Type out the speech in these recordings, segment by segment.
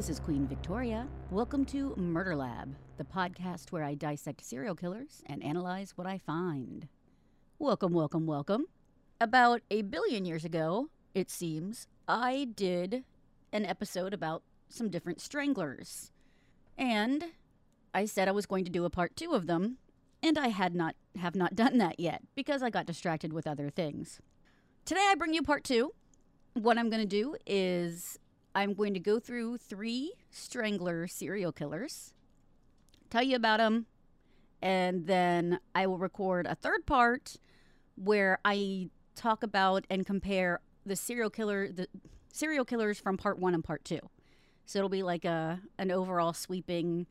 This is Queen Victoria. Welcome to Murder Lab, the podcast where I dissect serial killers and analyze what I find. Welcome, welcome, welcome. About a billion years ago, it seems, I did an episode about some different stranglers. And I said I was going to do a part 2 of them, and I had not have not done that yet because I got distracted with other things. Today I bring you part 2. What I'm going to do is I'm going to go through 3 strangler serial killers, tell you about them, and then I will record a third part where I talk about and compare the serial killer the serial killers from part 1 and part 2. So it'll be like a an overall sweeping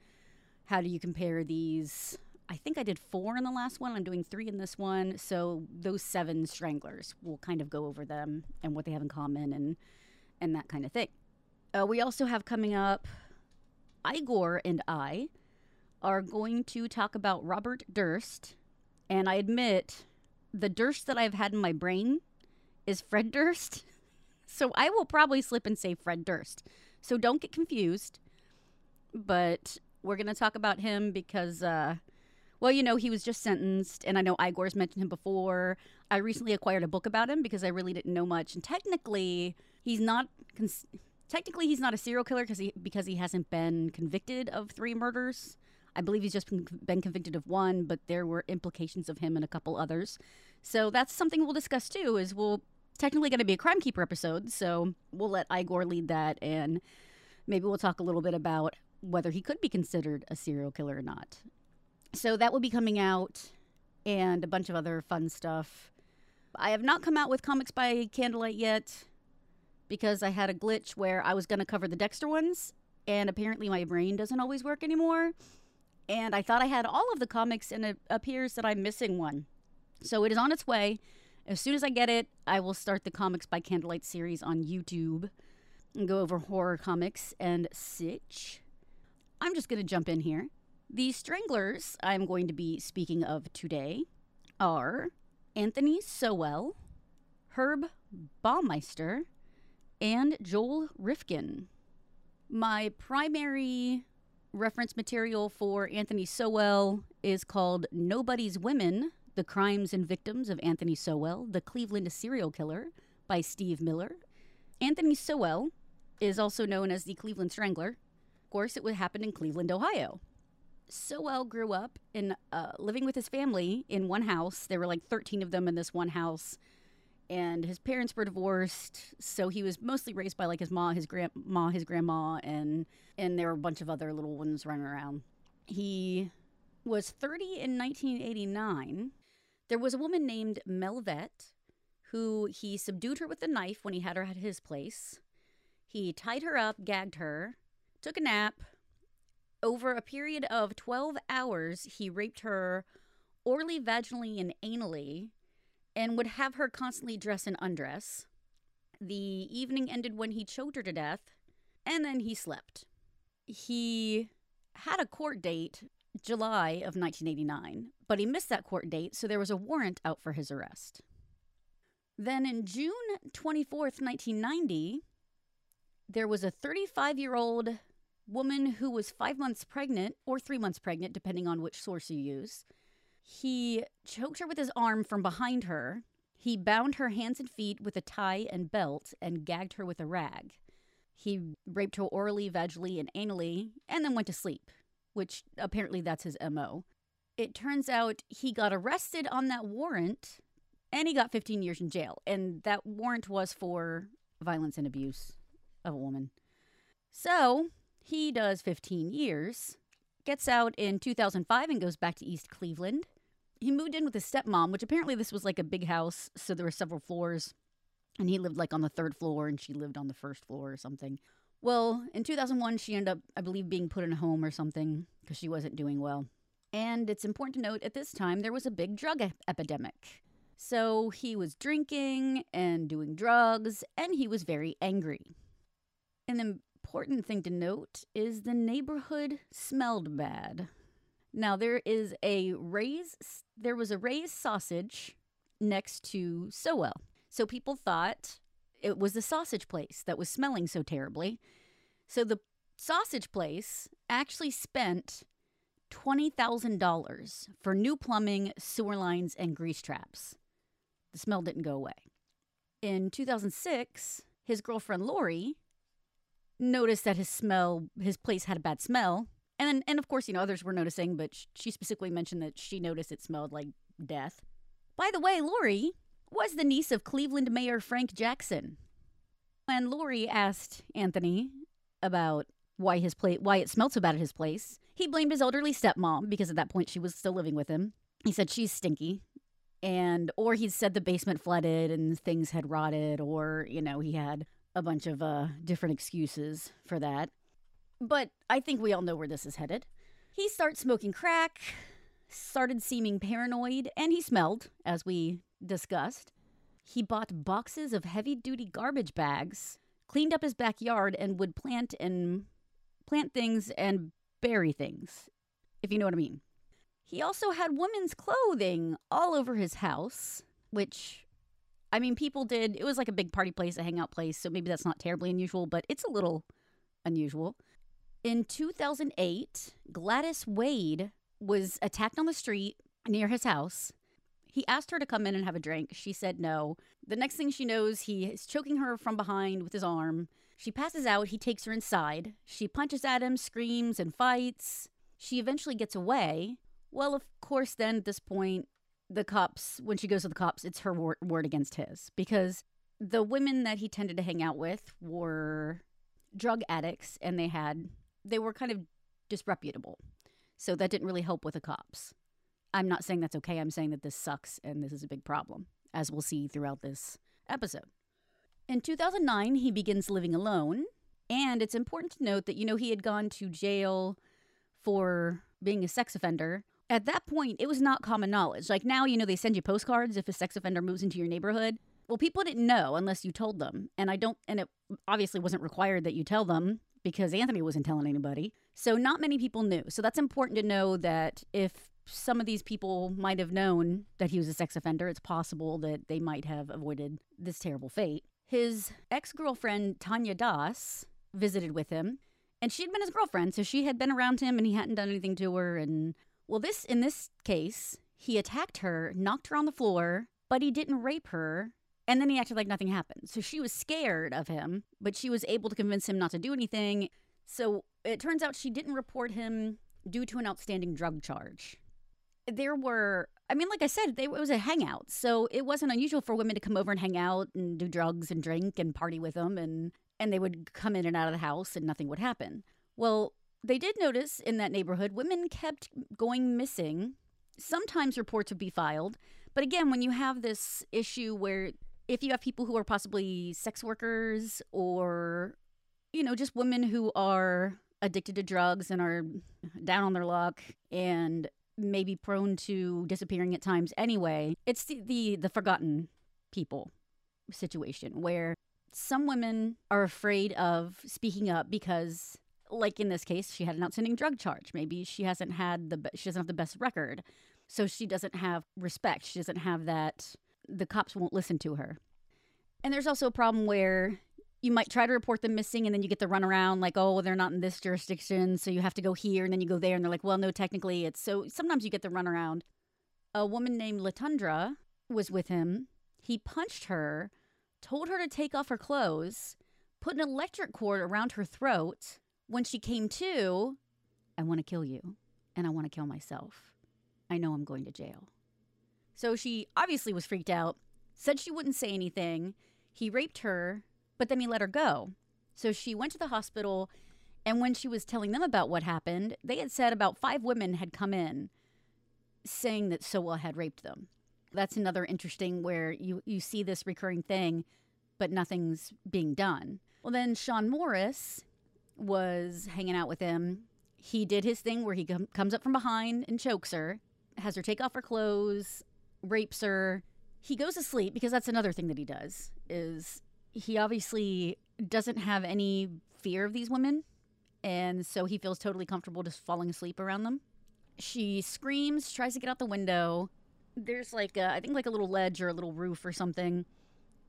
how do you compare these I think I did four in the last one. I'm doing three in this one. So those seven stranglers, we'll kind of go over them and what they have in common and and that kind of thing. Uh, we also have coming up Igor and I are going to talk about Robert Durst. And I admit the Durst that I've had in my brain is Fred Durst. So I will probably slip and say Fred Durst. So don't get confused. But we're going to talk about him because, uh, well, you know, he was just sentenced. And I know Igor's mentioned him before. I recently acquired a book about him because I really didn't know much. And technically, he's not. Cons- technically, he's not a serial killer because he because he hasn't been convicted of three murders. I believe he's just been, been convicted of one, but there were implications of him and a couple others. So that's something we'll discuss too. Is we'll technically going to be a crime keeper episode, so we'll let Igor lead that, and maybe we'll talk a little bit about whether he could be considered a serial killer or not. So that will be coming out, and a bunch of other fun stuff. I have not come out with comics by candlelight yet because I had a glitch where I was going to cover the Dexter ones, and apparently my brain doesn't always work anymore. And I thought I had all of the comics, and it appears that I'm missing one. So it is on its way. As soon as I get it, I will start the Comics by Candlelight series on YouTube and go over horror comics and such. I'm just going to jump in here. The stranglers I'm going to be speaking of today are Anthony Sowell, Herb Baumeister, and Joel Rifkin. My primary reference material for Anthony Sowell is called Nobody's Women The Crimes and Victims of Anthony Sowell, the Cleveland Serial Killer by Steve Miller. Anthony Sowell is also known as the Cleveland Strangler. Of course, it would happen in Cleveland, Ohio. Sowell grew up in uh, living with his family in one house. There were like 13 of them in this one house. And his parents were divorced, so he was mostly raised by like his mom, his grandma, his grandma, and and there were a bunch of other little ones running around. He was 30 in 1989. There was a woman named Melvette who he subdued her with a knife when he had her at his place. He tied her up, gagged her, took a nap. Over a period of 12 hours, he raped her orally, vaginally, and anally, and would have her constantly dress and undress. The evening ended when he choked her to death, and then he slept. He had a court date July of 1989, but he missed that court date, so there was a warrant out for his arrest. Then in June 24th, 1990, there was a 35 year old woman who was five months pregnant, or three months pregnant, depending on which source you use. He choked her with his arm from behind her. He bound her hands and feet with a tie and belt and gagged her with a rag. He raped her orally, vaginally, and anally, and then went to sleep, which apparently that's his MO. It turns out he got arrested on that warrant and he got 15 years in jail. And that warrant was for violence and abuse of a woman. So he does 15 years, gets out in 2005 and goes back to East Cleveland. He moved in with his stepmom, which apparently this was like a big house, so there were several floors. And he lived like on the third floor and she lived on the first floor or something. Well, in 2001, she ended up, I believe, being put in a home or something because she wasn't doing well. And it's important to note at this time there was a big drug ep- epidemic. So he was drinking and doing drugs, and he was very angry. An important thing to note is the neighborhood smelled bad. Now there is a Ray's there was a Ray's sausage next to Sowell. So people thought it was the sausage place that was smelling so terribly. So the sausage place actually spent $20,000 for new plumbing, sewer lines, and grease traps. The smell didn't go away. In 2006, his girlfriend Lori noticed that his smell, his place had a bad smell. And and of course, you know, others were noticing, but she specifically mentioned that she noticed it smelled like death. By the way, Lori was the niece of Cleveland Mayor Frank Jackson. When Lori asked Anthony about why his plate why it smelled so bad at his place, he blamed his elderly stepmom because at that point she was still living with him. He said she's stinky. And or he said the basement flooded and things had rotted or, you know, he had a bunch of uh different excuses for that. But I think we all know where this is headed. He starts smoking crack, started seeming paranoid, and he smelled, as we discussed. He bought boxes of heavy duty garbage bags, cleaned up his backyard, and would plant and plant things and bury things, if you know what I mean. He also had women's clothing all over his house, which, I mean, people did. It was like a big party place, a hangout place, so maybe that's not terribly unusual, but it's a little unusual. In 2008, Gladys Wade was attacked on the street near his house. He asked her to come in and have a drink. She said no. The next thing she knows, he is choking her from behind with his arm. She passes out. He takes her inside. She punches at him, screams, and fights. She eventually gets away. Well, of course, then at this point, the cops, when she goes to the cops, it's her word, word against his because the women that he tended to hang out with were drug addicts and they had, they were kind of disreputable. So that didn't really help with the cops. I'm not saying that's okay. I'm saying that this sucks and this is a big problem, as we'll see throughout this episode. In 2009, he begins living alone. And it's important to note that, you know, he had gone to jail for being a sex offender. At that point, it was not common knowledge. Like now, you know, they send you postcards if a sex offender moves into your neighborhood. Well, people didn't know unless you told them. And I don't, and it obviously wasn't required that you tell them because Anthony wasn't telling anybody. So not many people knew. So that's important to know that if some of these people might have known that he was a sex offender, it's possible that they might have avoided this terrible fate. His ex girlfriend, Tanya Das, visited with him, and she had been his girlfriend, so she had been around him and he hadn't done anything to her. And well, this, in this case, he attacked her, knocked her on the floor, but he didn't rape her. And then he acted like nothing happened. So she was scared of him, but she was able to convince him not to do anything. So it turns out she didn't report him due to an outstanding drug charge. There were I mean, like I said, they, it was a hangout, so it wasn't unusual for women to come over and hang out and do drugs and drink and party with them, and and they would come in and out of the house and nothing would happen. Well, they did notice in that neighborhood women kept going missing. Sometimes reports would be filed, but again, when you have this issue where if you have people who are possibly sex workers or you know just women who are addicted to drugs and are down on their luck and maybe prone to disappearing at times anyway. It's the, the, the forgotten people situation where some women are afraid of speaking up because like in this case she had an outstanding drug charge maybe she hasn't had the she doesn't have the best record so she doesn't have respect she doesn't have that the cops won't listen to her. And there's also a problem where you might try to report them missing and then you get the runaround like oh they're not in this jurisdiction so you have to go here and then you go there and they're like well no technically it's so sometimes you get the runaround. A woman named latundra was with him. He punched her told her to take off her clothes put an electric cord around her throat. When she came to i want to kill you and i want to kill myself. I know i'm going to jail so she obviously was freaked out said she wouldn't say anything he raped her but then he let her go. So she went to the hospital, and when she was telling them about what happened, they had said about five women had come in saying that Sowell had raped them. That's another interesting where you, you see this recurring thing, but nothing's being done. Well, then Sean Morris was hanging out with him. He did his thing where he com- comes up from behind and chokes her, has her take off her clothes, rapes her. He goes to sleep because that's another thing that he does is he obviously doesn't have any fear of these women, and so he feels totally comfortable just falling asleep around them. She screams, tries to get out the window. There's like a, I think like a little ledge or a little roof or something,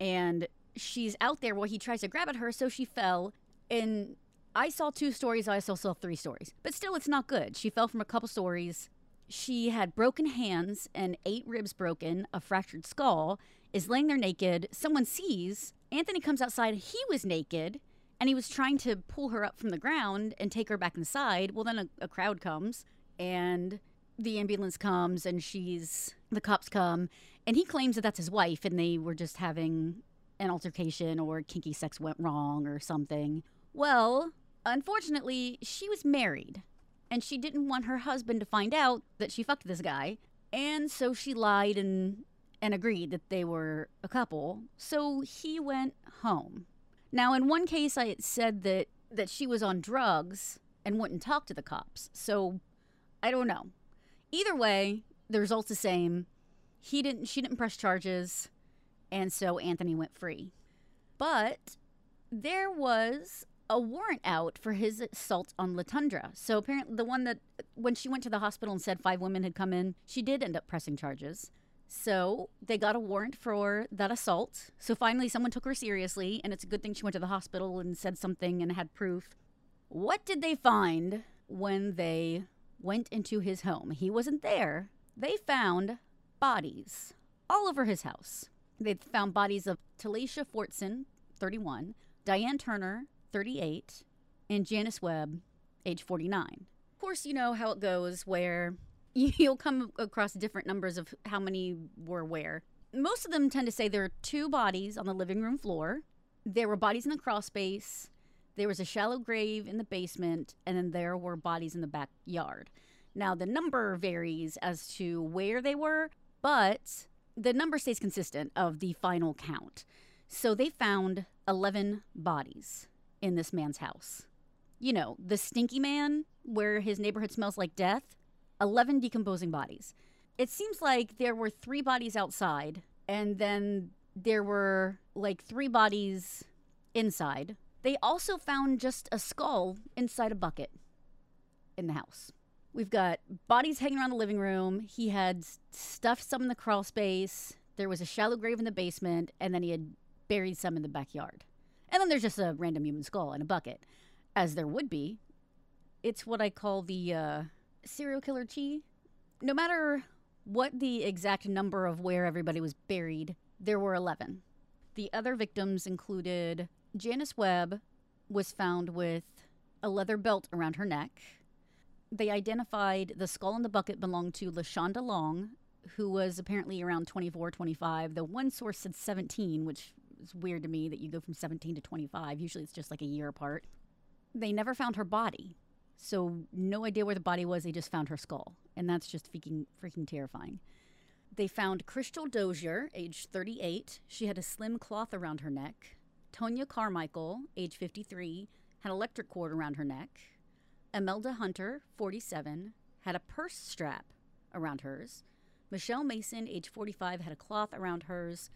and she's out there while he tries to grab at her, so she fell. And I saw two stories, I also saw three stories. But still, it's not good. She fell from a couple stories. She had broken hands and eight ribs broken, a fractured skull, is laying there naked. Someone sees. Anthony comes outside. He was naked and he was trying to pull her up from the ground and take her back inside. Well, then a, a crowd comes and the ambulance comes and she's, the cops come and he claims that that's his wife and they were just having an altercation or kinky sex went wrong or something. Well, unfortunately, she was married and she didn't want her husband to find out that she fucked this guy. And so she lied and and agreed that they were a couple. So he went home. Now, in one case I had said that that she was on drugs and wouldn't talk to the cops. So I don't know. Either way, the result's the same. He didn't she didn't press charges, and so Anthony went free. But there was a warrant out for his assault on Latundra. So apparently, the one that when she went to the hospital and said five women had come in, she did end up pressing charges. So they got a warrant for that assault. So finally, someone took her seriously, and it's a good thing she went to the hospital and said something and had proof. What did they find when they went into his home? He wasn't there. They found bodies all over his house. They found bodies of Telacia Fortson, 31, Diane Turner, 38, and Janice Webb, age 49. Of course, you know how it goes where you'll come across different numbers of how many were where. Most of them tend to say there are two bodies on the living room floor. There were bodies in the crawl space. There was a shallow grave in the basement, and then there were bodies in the backyard. Now, the number varies as to where they were, but the number stays consistent of the final count. So they found 11 bodies in this man's house. You know, the stinky man, where his neighborhood smells like death, 11 decomposing bodies. It seems like there were three bodies outside, and then there were like three bodies inside. They also found just a skull inside a bucket in the house. We've got bodies hanging around the living room. He had stuffed some in the crawl space. There was a shallow grave in the basement, and then he had buried some in the backyard. And then there's just a random human skull in a bucket, as there would be. It's what I call the uh, serial killer chi. No matter what the exact number of where everybody was buried, there were 11. The other victims included Janice Webb was found with a leather belt around her neck. They identified the skull in the bucket belonged to LaShonda Long, who was apparently around 24, 25. The one source said 17, which it's weird to me that you go from 17 to 25. Usually it's just like a year apart. They never found her body. So no idea where the body was. They just found her skull. And that's just freaking freaking terrifying. They found Crystal Dozier, age 38. She had a slim cloth around her neck. Tonya Carmichael, age 53, had electric cord around her neck. Imelda Hunter, 47, had a purse strap around hers. Michelle Mason, age 45, had a cloth around hers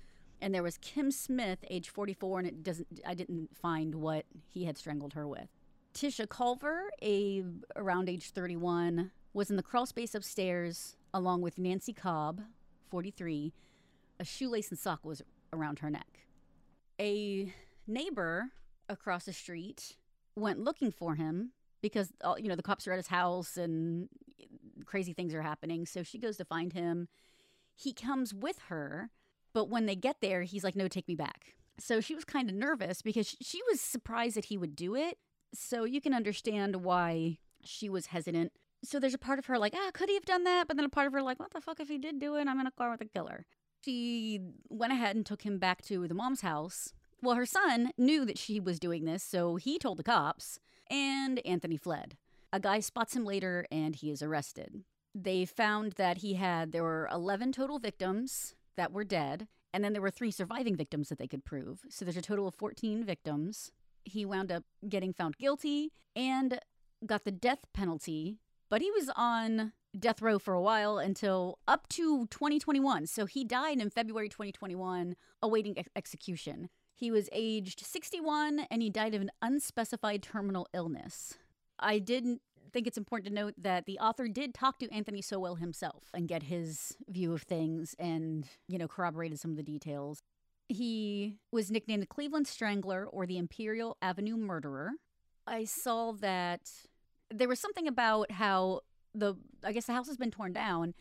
and there was Kim Smith, age 44, and it doesn't. I didn't find what he had strangled her with. Tisha Culver, a around age 31, was in the crawl space upstairs along with Nancy Cobb, 43. A shoelace and sock was around her neck. A neighbor across the street went looking for him because uh, you know the cops are at his house and crazy things are happening. So she goes to find him. He comes with her but when they get there, he's like, no, take me back. So she was kind of nervous because she was surprised that he would do it. So you can understand why she was hesitant. So there's a part of her like, ah, could he have done that? But then a part of her like, what the fuck if he did do it? I'm in a car with a killer. She went ahead and took him back to the mom's house. Well, her son knew that she was doing this, so he told the cops, and Anthony fled. A guy spots him later and he is arrested. They found that he had, there were 11 total victims that were dead. And then there were three surviving victims that they could prove. So there's a total of 14 victims. He wound up getting found guilty and got the death penalty, but he was on death row for a while until up to 2021. So he died in February 2021, awaiting ex- execution. He was aged 61 and he died of an unspecified terminal illness. I didn't think it's important to note that the author did talk to Anthony Sowell himself and get his view of things and, you know, corroborated some of the details. He was nicknamed the Cleveland Strangler or the Imperial Avenue Murderer. I saw that there was something about how the I guess the house has been torn down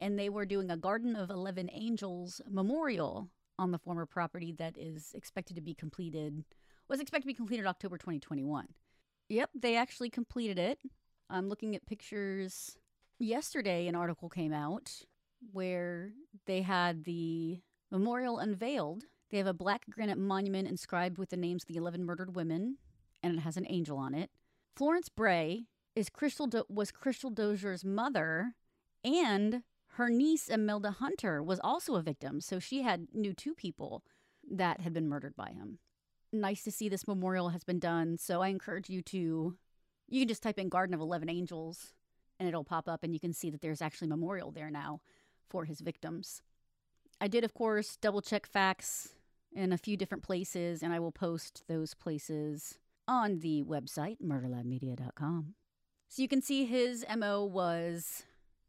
and they were doing a Garden of 11 Angels memorial on the former property that is expected to be completed was expected to be completed October 2021. Yep, they actually completed it. I'm looking at pictures yesterday an article came out where they had the memorial unveiled. They have a black granite monument inscribed with the names of the 11 murdered women and it has an angel on it. Florence Bray is Crystal Do- was Crystal Dozier's mother and her niece Imelda Hunter was also a victim, so she had knew two people that had been murdered by him. Nice to see this memorial has been done, so I encourage you to you can just type in Garden of 11 Angels and it'll pop up and you can see that there's actually a memorial there now for his victims. I did of course double check facts in a few different places and I will post those places on the website murderlabmedia.com. So you can see his MO was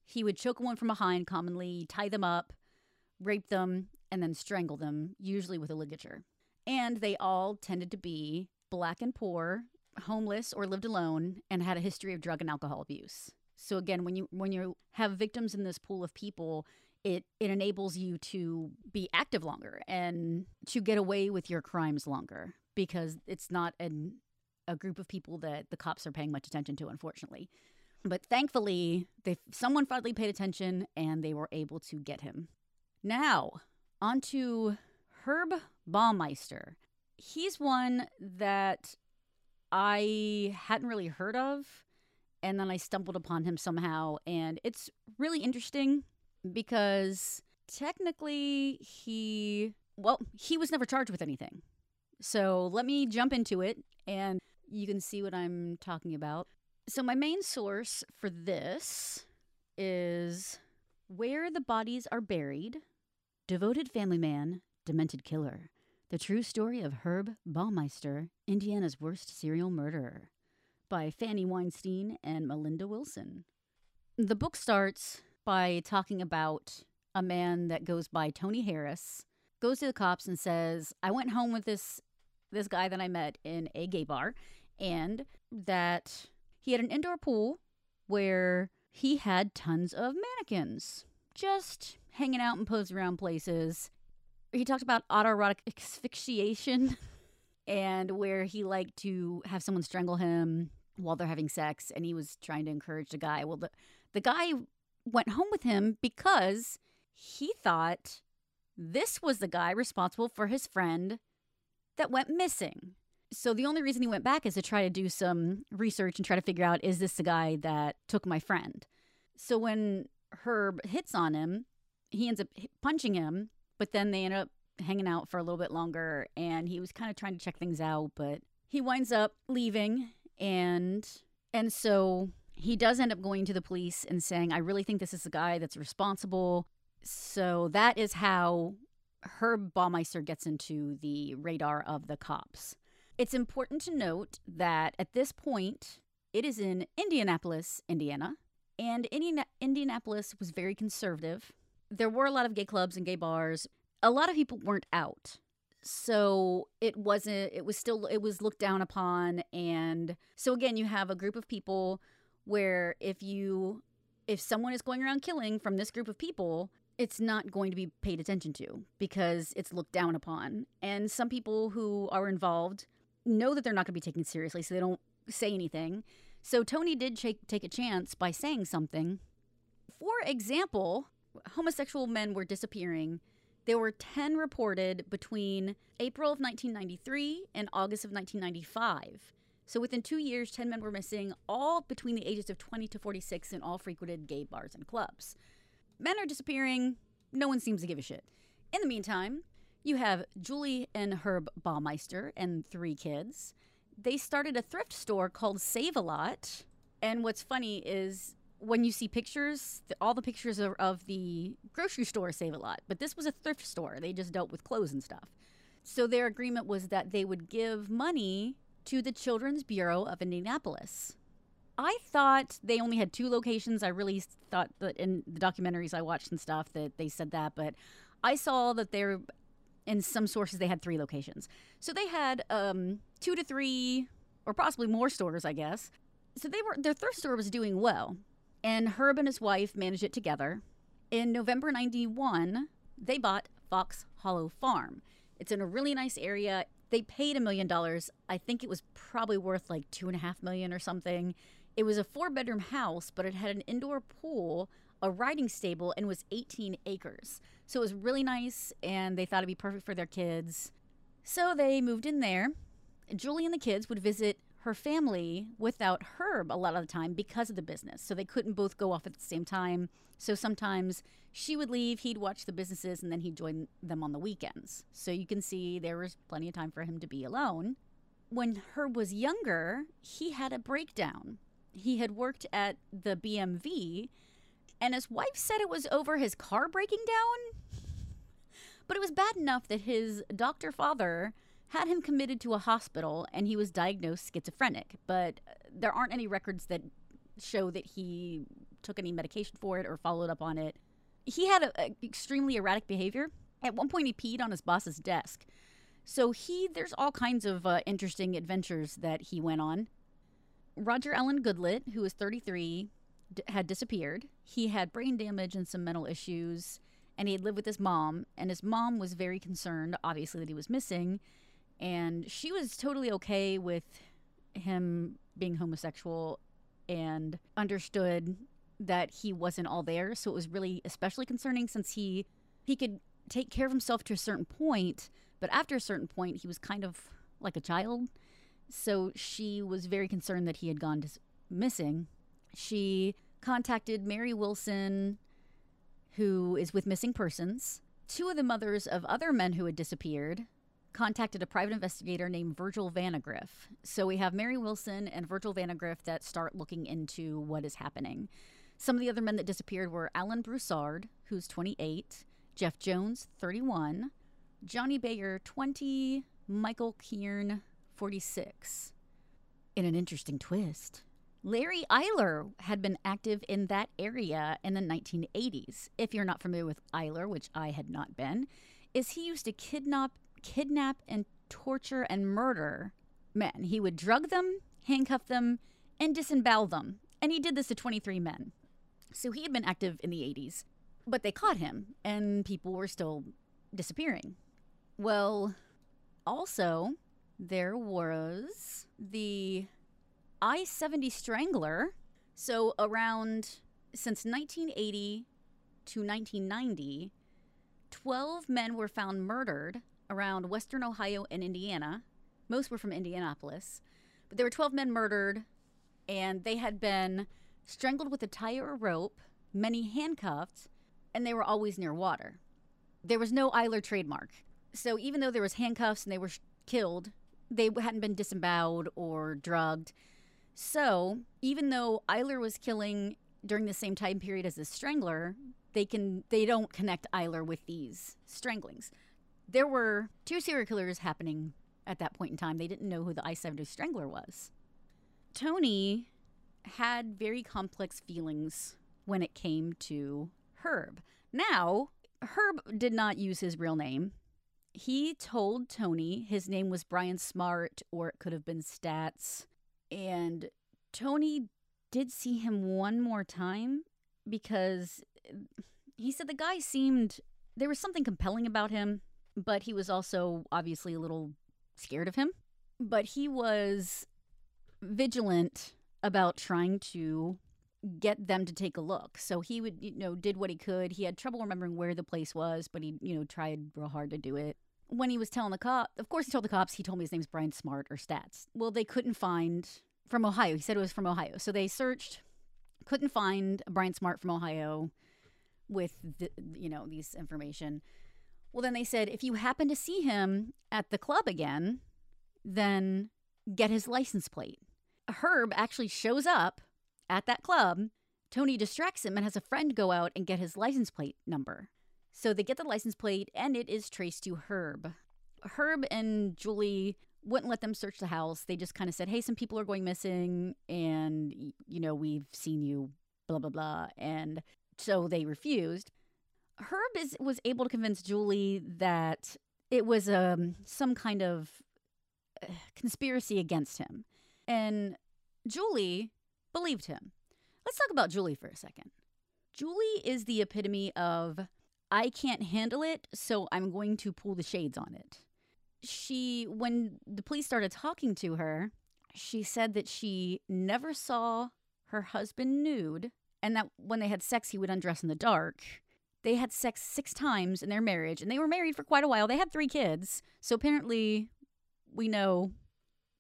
he would choke one from behind commonly, tie them up, rape them, and then strangle them, usually with a ligature. And they all tended to be black and poor, homeless or lived alone, and had a history of drug and alcohol abuse. So again, when you when you have victims in this pool of people, it it enables you to be active longer and to get away with your crimes longer because it's not an a group of people that the cops are paying much attention to, unfortunately. But thankfully, they someone finally paid attention and they were able to get him. Now, on to Herb Baumeister. He's one that I hadn't really heard of, and then I stumbled upon him somehow, and it's really interesting because technically he well, he was never charged with anything. So let me jump into it and you can see what I'm talking about. So, my main source for this is Where the Bodies Are Buried Devoted Family Man, Demented Killer. The True Story of Herb Baumeister, Indiana's Worst Serial Murderer, by Fanny Weinstein and Melinda Wilson. The book starts by talking about a man that goes by Tony Harris, goes to the cops and says, I went home with this this guy that I met in a gay bar and that he had an indoor pool where he had tons of mannequins just hanging out and posing around places. He talked about autoerotic asphyxiation and where he liked to have someone strangle him while they're having sex and he was trying to encourage the guy. Well, the the guy went home with him because he thought this was the guy responsible for his friend that went missing so the only reason he went back is to try to do some research and try to figure out is this the guy that took my friend. So when Herb hits on him, he ends up punching him, but then they end up hanging out for a little bit longer and he was kind of trying to check things out, but he winds up leaving and and so he does end up going to the police and saying, "I really think this is the guy that's responsible." So that is how Herb Baumeister gets into the radar of the cops. It's important to note that at this point, it is in Indianapolis, Indiana, and Indiana- Indianapolis was very conservative. There were a lot of gay clubs and gay bars. A lot of people weren't out. So it wasn't, it was still, it was looked down upon. And so again, you have a group of people where if you, if someone is going around killing from this group of people, it's not going to be paid attention to because it's looked down upon. And some people who are involved know that they're not going to be taken seriously, so they don't say anything. So Tony did take, take a chance by saying something. For example, homosexual men were disappearing. There were 10 reported between April of 1993 and August of 1995. So within two years, 10 men were missing, all between the ages of 20 to 46 and all frequented gay bars and clubs. Men are disappearing. No one seems to give a shit. In the meantime, you have Julie and Herb Baumeister and three kids. They started a thrift store called Save a Lot. And what's funny is when you see pictures, all the pictures are of the grocery store Save a Lot, but this was a thrift store. They just dealt with clothes and stuff. So their agreement was that they would give money to the Children's Bureau of Indianapolis. I thought they only had two locations. I really thought that in the documentaries I watched and stuff that they said that, but I saw that they're in some sources they had three locations. So they had um, two to three or possibly more stores, I guess. So they were their thrift store was doing well, and Herb and his wife manage it together. In November 91, they bought Fox Hollow Farm. It's in a really nice area. They paid a million dollars. I think it was probably worth like two and a half million or something. It was a four bedroom house, but it had an indoor pool, a riding stable, and was 18 acres. So it was really nice, and they thought it'd be perfect for their kids. So they moved in there. Julie and the kids would visit her family without Herb a lot of the time because of the business. So they couldn't both go off at the same time. So sometimes she would leave, he'd watch the businesses, and then he'd join them on the weekends. So you can see there was plenty of time for him to be alone. When Herb was younger, he had a breakdown. He had worked at the BMV, and his wife said it was over his car breaking down. But it was bad enough that his doctor father had him committed to a hospital and he was diagnosed schizophrenic. But there aren't any records that show that he took any medication for it or followed up on it. He had a, a extremely erratic behavior. At one point, he peed on his boss's desk. So he, there's all kinds of uh, interesting adventures that he went on. Roger Allen Goodlett, who was 33, d- had disappeared. He had brain damage and some mental issues, and he had lived with his mom. And his mom was very concerned, obviously, that he was missing. And she was totally okay with him being homosexual and understood that he wasn't all there. So it was really especially concerning since he he could take care of himself to a certain point, but after a certain point, he was kind of like a child. So she was very concerned that he had gone dis- missing. She contacted Mary Wilson, who is with missing persons. Two of the mothers of other men who had disappeared contacted a private investigator named Virgil Vandagriff. So we have Mary Wilson and Virgil Vandagriff that start looking into what is happening. Some of the other men that disappeared were Alan Broussard, who's 28, Jeff Jones, 31, Johnny Bayer, 20, Michael Kearn, 46. In an interesting twist, Larry Eyler had been active in that area in the 1980s. If you're not familiar with Eyler, which I had not been, is he used to kidnap kidnap and torture and murder men. He would drug them, handcuff them, and disembowel them. And he did this to 23 men. So he had been active in the 80s, but they caught him and people were still disappearing. Well, also, there was the I 70 Strangler. So, around since 1980 to 1990, 12 men were found murdered around western Ohio and Indiana. Most were from Indianapolis. But there were 12 men murdered, and they had been strangled with a tie or rope, many handcuffed, and they were always near water. There was no Eyler trademark. So even though there was handcuffs and they were sh- killed, they hadn't been disemboweled or drugged. So even though Eyler was killing during the same time period as the strangler, they can they don't connect Eyler with these stranglings there were two serial killers happening at that point in time. They didn't know who the I 70 Strangler was. Tony had very complex feelings when it came to Herb. Now, Herb did not use his real name. He told Tony his name was Brian Smart or it could have been Stats. And Tony did see him one more time because he said the guy seemed there was something compelling about him but he was also obviously a little scared of him. But he was vigilant about trying to get them to take a look. So he would, you know, did what he could. He had trouble remembering where the place was, but he, you know, tried real hard to do it. When he was telling the cop, of course, he told the cops he told me his name's Brian Smart or Stats. Well, they couldn't find from Ohio. He said it was from Ohio. So they searched, couldn't find Brian Smart from Ohio with the, you know, these information. Well, then they said if you happen to see him at the club again, then get his license plate. Herb actually shows up at that club. Tony distracts him and has a friend go out and get his license plate number. So they get the license plate and it is traced to Herb. Herb and Julie wouldn't let them search the house. They just kind of said, hey, some people are going missing and, you know, we've seen you, blah, blah, blah. And so they refused. Herb is was able to convince Julie that it was um, some kind of uh, conspiracy against him. And Julie believed him. Let's talk about Julie for a second. Julie is the epitome of I can't handle it, so I'm going to pull the shades on it. She, when the police started talking to her, she said that she never saw her husband nude and that when they had sex, he would undress in the dark. They had sex six times in their marriage and they were married for quite a while. They had three kids. So apparently, we know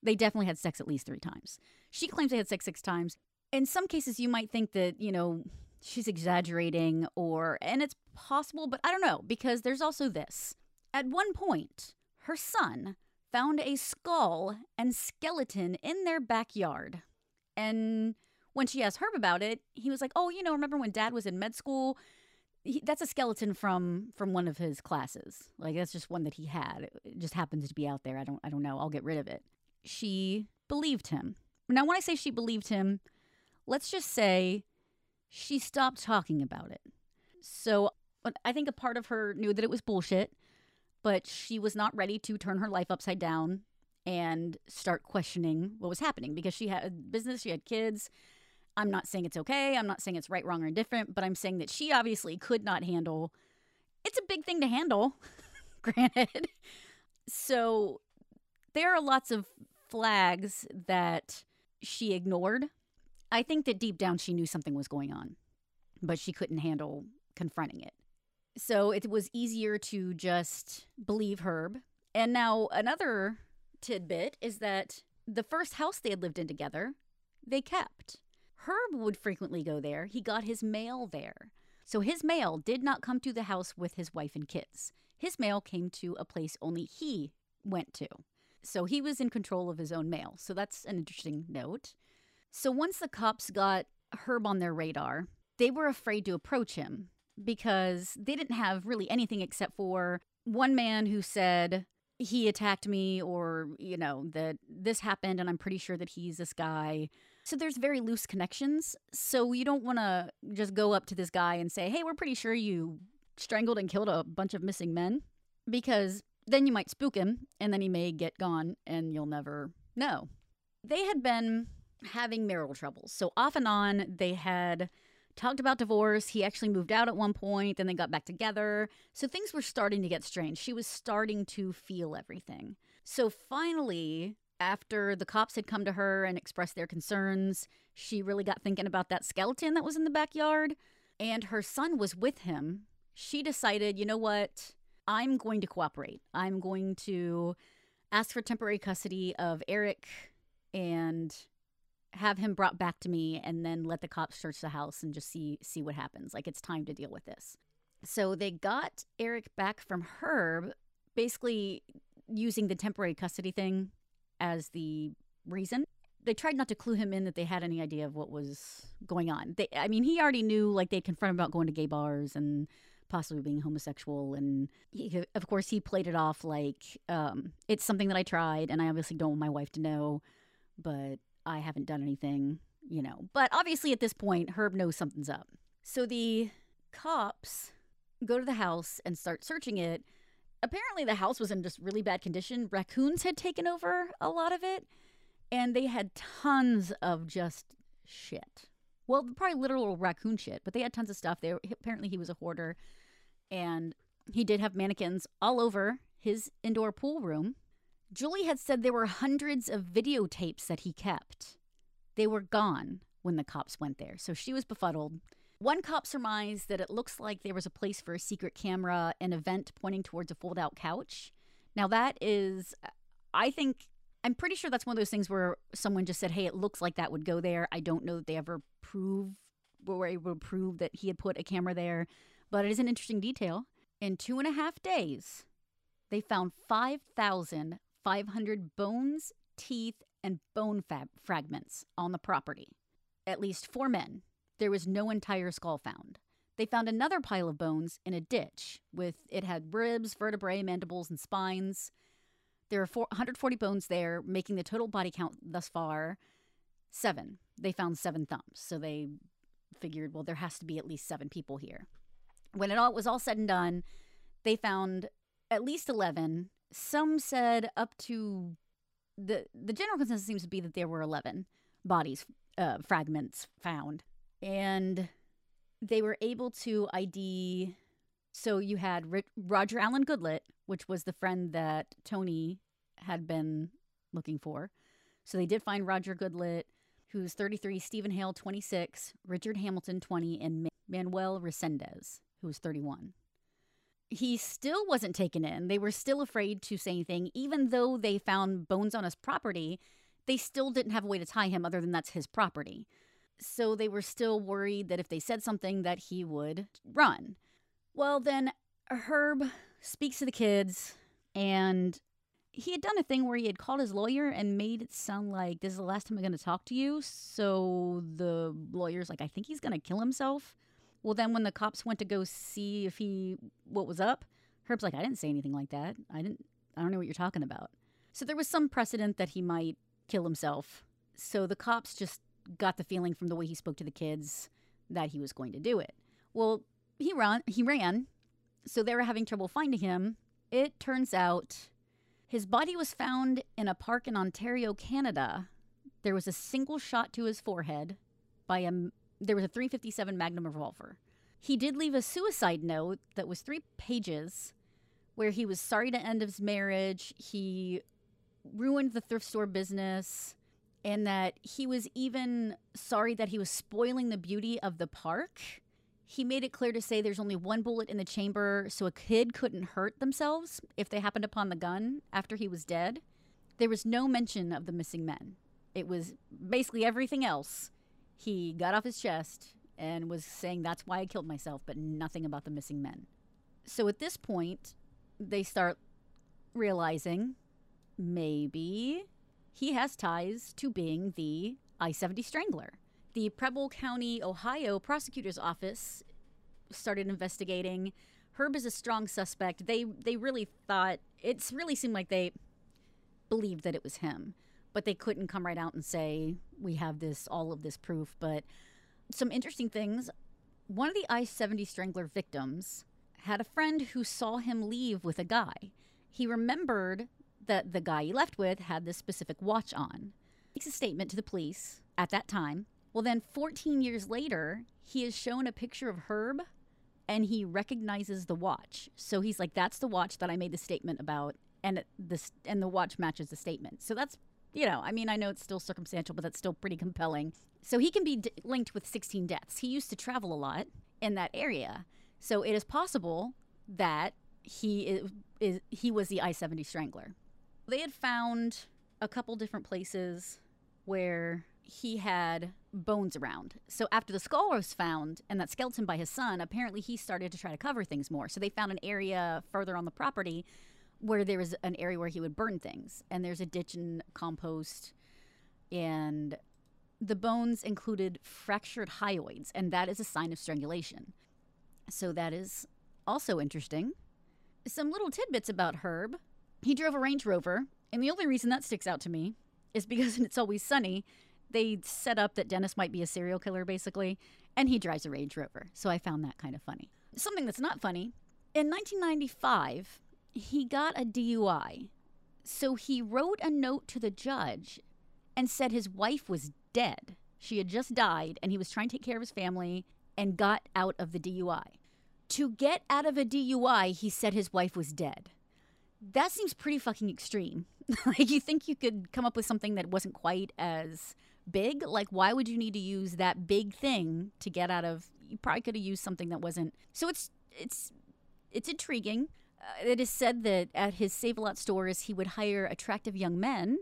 they definitely had sex at least three times. She claims they had sex six times. In some cases, you might think that, you know, she's exaggerating or, and it's possible, but I don't know, because there's also this. At one point, her son found a skull and skeleton in their backyard. And when she asked Herb about it, he was like, "Oh, you know, remember when Dad was in med school? He, that's a skeleton from from one of his classes. Like that's just one that he had. It just happens to be out there. I don't I don't know. I'll get rid of it." She believed him. Now, when I say she believed him, let's just say she stopped talking about it. So I think a part of her knew that it was bullshit, but she was not ready to turn her life upside down and start questioning what was happening because she had business, she had kids. I'm not saying it's okay. I'm not saying it's right, wrong, or indifferent, but I'm saying that she obviously could not handle. It's a big thing to handle, granted. So there are lots of flags that she ignored I think that deep down she knew something was going on, but she couldn't handle confronting it. So it was easier to just believe Herb. And now another tidbit is that the first house they had lived in together, they kept. Herb would frequently go there. He got his mail there. So his mail did not come to the house with his wife and kids. His mail came to a place only he went to. So he was in control of his own mail. So that's an interesting note. So once the cops got Herb on their radar, they were afraid to approach him because they didn't have really anything except for one man who said he attacked me or, you know, that this happened and I'm pretty sure that he's this guy. So there's very loose connections. So you don't want to just go up to this guy and say, hey, we're pretty sure you strangled and killed a bunch of missing men because then you might spook him and then he may get gone and you'll never know. They had been having marital troubles. So off and on, they had talked about divorce. He actually moved out at one point, then they got back together. So things were starting to get strange. She was starting to feel everything. So finally, after the cops had come to her and expressed their concerns, she really got thinking about that skeleton that was in the backyard, and her son was with him. She decided, you know what? I'm going to cooperate. I'm going to ask for temporary custody of Eric and have him brought back to me and then let the cops search the house and just see see what happens. Like it's time to deal with this. So they got Eric back from Herb, basically using the temporary custody thing as the reason. They tried not to clue him in that they had any idea of what was going on. They, I mean, he already knew. Like they'd confronted him about going to gay bars and possibly being homosexual, and he, of course, he played it off like um, it's something that I tried, and I obviously don't want my wife to know, but I haven't done anything, you know. But obviously, at this point, Herb knows something's up. So the cops go to the house and start searching it. Apparently, the house was in just really bad condition. Raccoons had taken over a lot of it, and they had tons of just shit. Well, probably literal raccoon shit, but they had tons of stuff. They apparently he was a hoarder, and he did have mannequins all over his indoor pool room Julie had said there were hundreds of videotapes that he kept. They were gone when the cops went there, so she was befuddled. One cop surmised that it looks like there was a place for a secret camera, an event pointing towards a fold out couch. Now, that is, I think, I'm pretty sure that's one of those things where someone just said, hey, it looks like that would go there. I don't know that they ever prove, were able to prove that he had put a camera there, but it is an interesting detail. In two and a half days, they found 5,000 500 bones, teeth, and bone fab- fragments on the property. At least four men. There was no entire skull found. They found another pile of bones in a ditch with it had ribs, vertebrae, mandibles, and spines. There are 140 bones there, making the total body count thus far seven. They found seven thumbs, so they figured, well, there has to be at least seven people here. When it all was all said and done, they found at least 11 some said up to the the general consensus seems to be that there were 11 bodies uh, fragments found and they were able to id so you had roger allen goodlett which was the friend that tony had been looking for so they did find roger goodlett who's 33 stephen hale 26 richard hamilton 20 and manuel resendez who was 31 he still wasn't taken in. They were still afraid to say anything, even though they found bones on his property. They still didn't have a way to tie him other than that's his property. So they were still worried that if they said something that he would run. Well, then Herb speaks to the kids and he had done a thing where he had called his lawyer and made it sound like this is the last time I'm going to talk to you. So the lawyer's like, I think he's going to kill himself. Well, then when the cops went to go see if he what was up, Herb's like, I didn't say anything like that. I didn't. I don't know what you're talking about. So there was some precedent that he might kill himself. So the cops just got the feeling from the way he spoke to the kids that he was going to do it. Well, he ran. He ran. So they were having trouble finding him. It turns out his body was found in a park in Ontario, Canada. There was a single shot to his forehead by a there was a 357 Magnum revolver. He did leave a suicide note that was three pages where he was sorry to end his marriage. He ruined the thrift store business and that he was even sorry that he was spoiling the beauty of the park. He made it clear to say there's only one bullet in the chamber, so a kid couldn't hurt themselves if they happened upon the gun after he was dead. There was no mention of the missing men. It was basically everything else he got off his chest and was saying that's why I killed myself, but nothing about the missing men. So at this point, they start realizing maybe he has ties to being the I 70 strangler. The Preble County, Ohio prosecutor's office started investigating. Herb is a strong suspect. They they really thought it's really seemed like they believed that it was him but they couldn't come right out and say we have this all of this proof but some interesting things one of the i-70 strangler victims had a friend who saw him leave with a guy he remembered that the guy he left with had this specific watch on He makes a statement to the police at that time well then 14 years later he is shown a picture of herb and he recognizes the watch so he's like that's the watch that i made the statement about and and the watch matches the statement so that's you know, I mean, I know it's still circumstantial, but that's still pretty compelling. So he can be d- linked with 16 deaths. He used to travel a lot in that area. So it is possible that he is, is he was the I-70 strangler. They had found a couple different places where he had bones around. So after the skull was found and that skeleton by his son, apparently he started to try to cover things more. So they found an area further on the property where there was an area where he would burn things, and there's a ditch and compost, and the bones included fractured hyoids, and that is a sign of strangulation. So that is also interesting. Some little tidbits about Herb. He drove a Range Rover, and the only reason that sticks out to me is because It's Always Sunny, they set up that Dennis might be a serial killer, basically, and he drives a Range Rover. So I found that kind of funny. Something that's not funny. In 1995, he got a DUI. So he wrote a note to the judge and said his wife was dead. She had just died and he was trying to take care of his family and got out of the DUI. To get out of a DUI, he said his wife was dead. That seems pretty fucking extreme. like, you think you could come up with something that wasn't quite as big? Like, why would you need to use that big thing to get out of? You probably could have used something that wasn't. So it's it's it's intriguing. Uh, it is said that at his Save a Lot stores, he would hire attractive young men,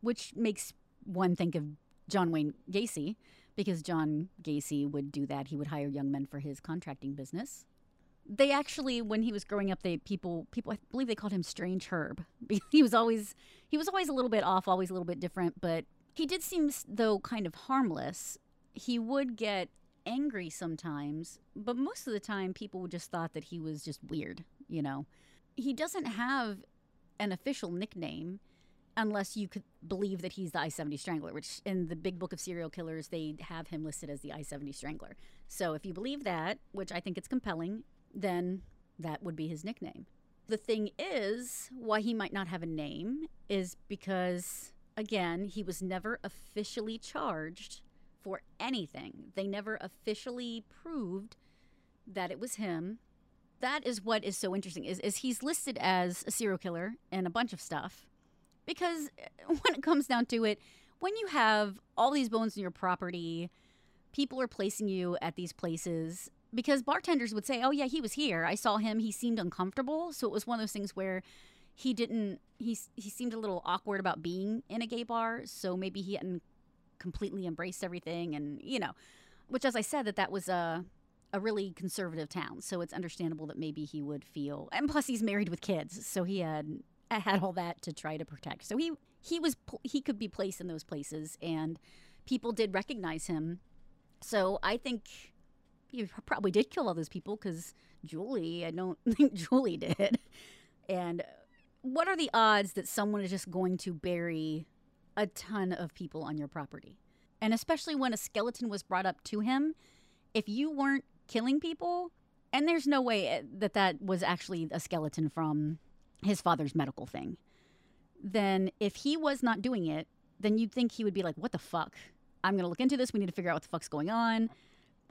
which makes one think of John Wayne Gacy, because John Gacy would do that. He would hire young men for his contracting business. They actually, when he was growing up, they people people I believe they called him Strange Herb. He was always he was always a little bit off, always a little bit different, but he did seem though kind of harmless. He would get angry sometimes, but most of the time people just thought that he was just weird you know. He doesn't have an official nickname unless you could believe that he's the I 70 Strangler, which in the big book of serial killers, they have him listed as the I 70 Strangler. So if you believe that, which I think it's compelling, then that would be his nickname. The thing is, why he might not have a name is because again, he was never officially charged for anything. They never officially proved that it was him. That is what is so interesting is, is he's listed as a serial killer and a bunch of stuff. Because when it comes down to it, when you have all these bones in your property, people are placing you at these places because bartenders would say, "Oh yeah, he was here. I saw him. He seemed uncomfortable." So it was one of those things where he didn't he he seemed a little awkward about being in a gay bar, so maybe he hadn't completely embraced everything and, you know, which as I said that that was a a really conservative town, so it's understandable that maybe he would feel and plus he's married with kids, so he had had all that to try to protect. So he he was he could be placed in those places and people did recognize him. So I think he probably did kill all those people because Julie, I don't think Julie did. And what are the odds that someone is just going to bury a ton of people on your property? And especially when a skeleton was brought up to him, if you weren't killing people, and there's no way eh, that that was actually a skeleton from his father's medical thing, then if he was not doing it, then you'd think he would be like, what the fuck? I'm going to look into this. We need to figure out what the fuck's going on.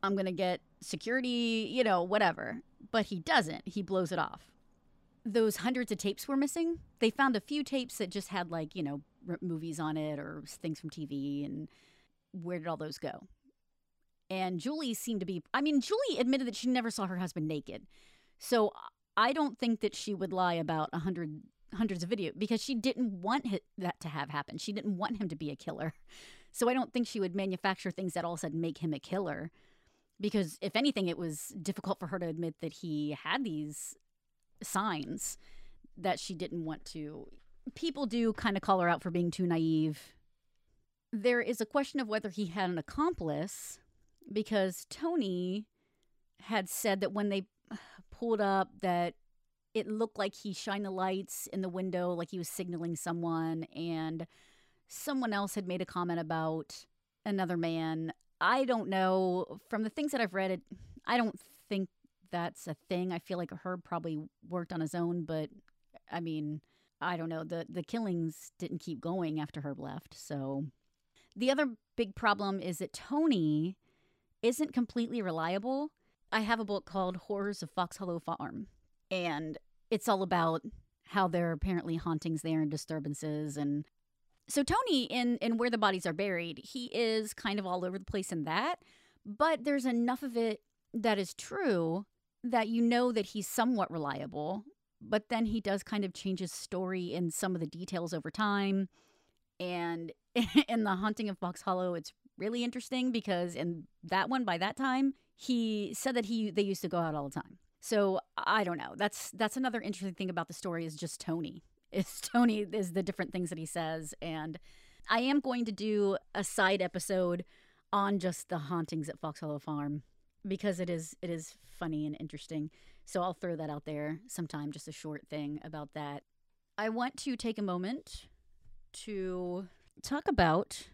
I'm going to get security, you know, whatever. But he doesn't. He blows it off. Those hundreds of tapes were missing. They found a few tapes that just had, like, you know, movies on it or things from TV. And where did all those go? And Julie seemed to be, I mean, Julie admitted that she never saw her husband naked. So I don't think that she would lie about a hundred hundreds of video because she didn't want that to have happened. She didn't want him to be a killer. So I don't think she would manufacture things that all of a sudden make him a killer because if anything it was difficult for her to admit that he had these signs that she didn't want to people do kind of call her out for being too naive. There is a question of whether he had an accomplice because tony had said that when they pulled up that it looked like he shined the lights in the window like he was signaling someone and someone else had made a comment about another man I don't know. From the things that I've read, it, I don't think that's a thing. I feel like Herb probably worked on his own, but I mean, I don't know. The the killings didn't keep going after Herb left. So the other big problem is that Tony isn't completely reliable. I have a book called Horrors of Fox Hollow Farm, and it's all about how there are apparently hauntings there and disturbances and so Tony in in where the bodies are buried, he is kind of all over the place in that, but there's enough of it that is true that you know that he's somewhat reliable, but then he does kind of change his story in some of the details over time. And in the haunting of Fox Hollow, it's really interesting because in that one by that time, he said that he they used to go out all the time. So I don't know. That's that's another interesting thing about the story is just Tony is Tony is the different things that he says and I am going to do a side episode on just the hauntings at Fox Hollow Farm because it is it is funny and interesting. So I'll throw that out there sometime just a short thing about that. I want to take a moment to talk about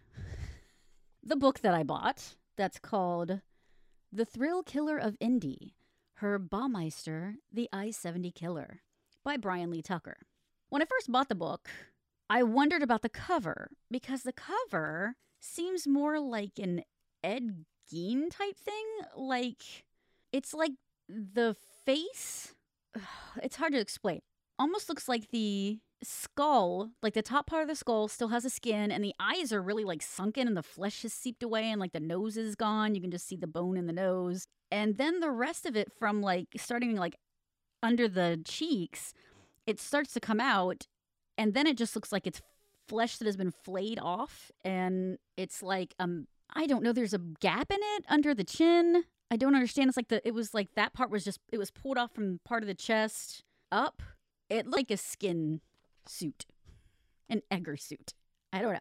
the book that I bought that's called The Thrill Killer of Indy Herb Baumeister, the I 70 Killer by Brian Lee Tucker. When I first bought the book, I wondered about the cover because the cover seems more like an Ed Gein type thing. Like, it's like the face. It's hard to explain. Almost looks like the skull, like the top part of the skull still has a skin, and the eyes are really like sunken, and the flesh has seeped away, and like the nose is gone. You can just see the bone in the nose. And then the rest of it, from like starting like under the cheeks, it starts to come out and then it just looks like it's flesh that has been flayed off and it's like um I don't know there's a gap in it under the chin. I don't understand. It's like the it was like that part was just it was pulled off from part of the chest up. It looked like a skin suit. An Egger suit. I don't know.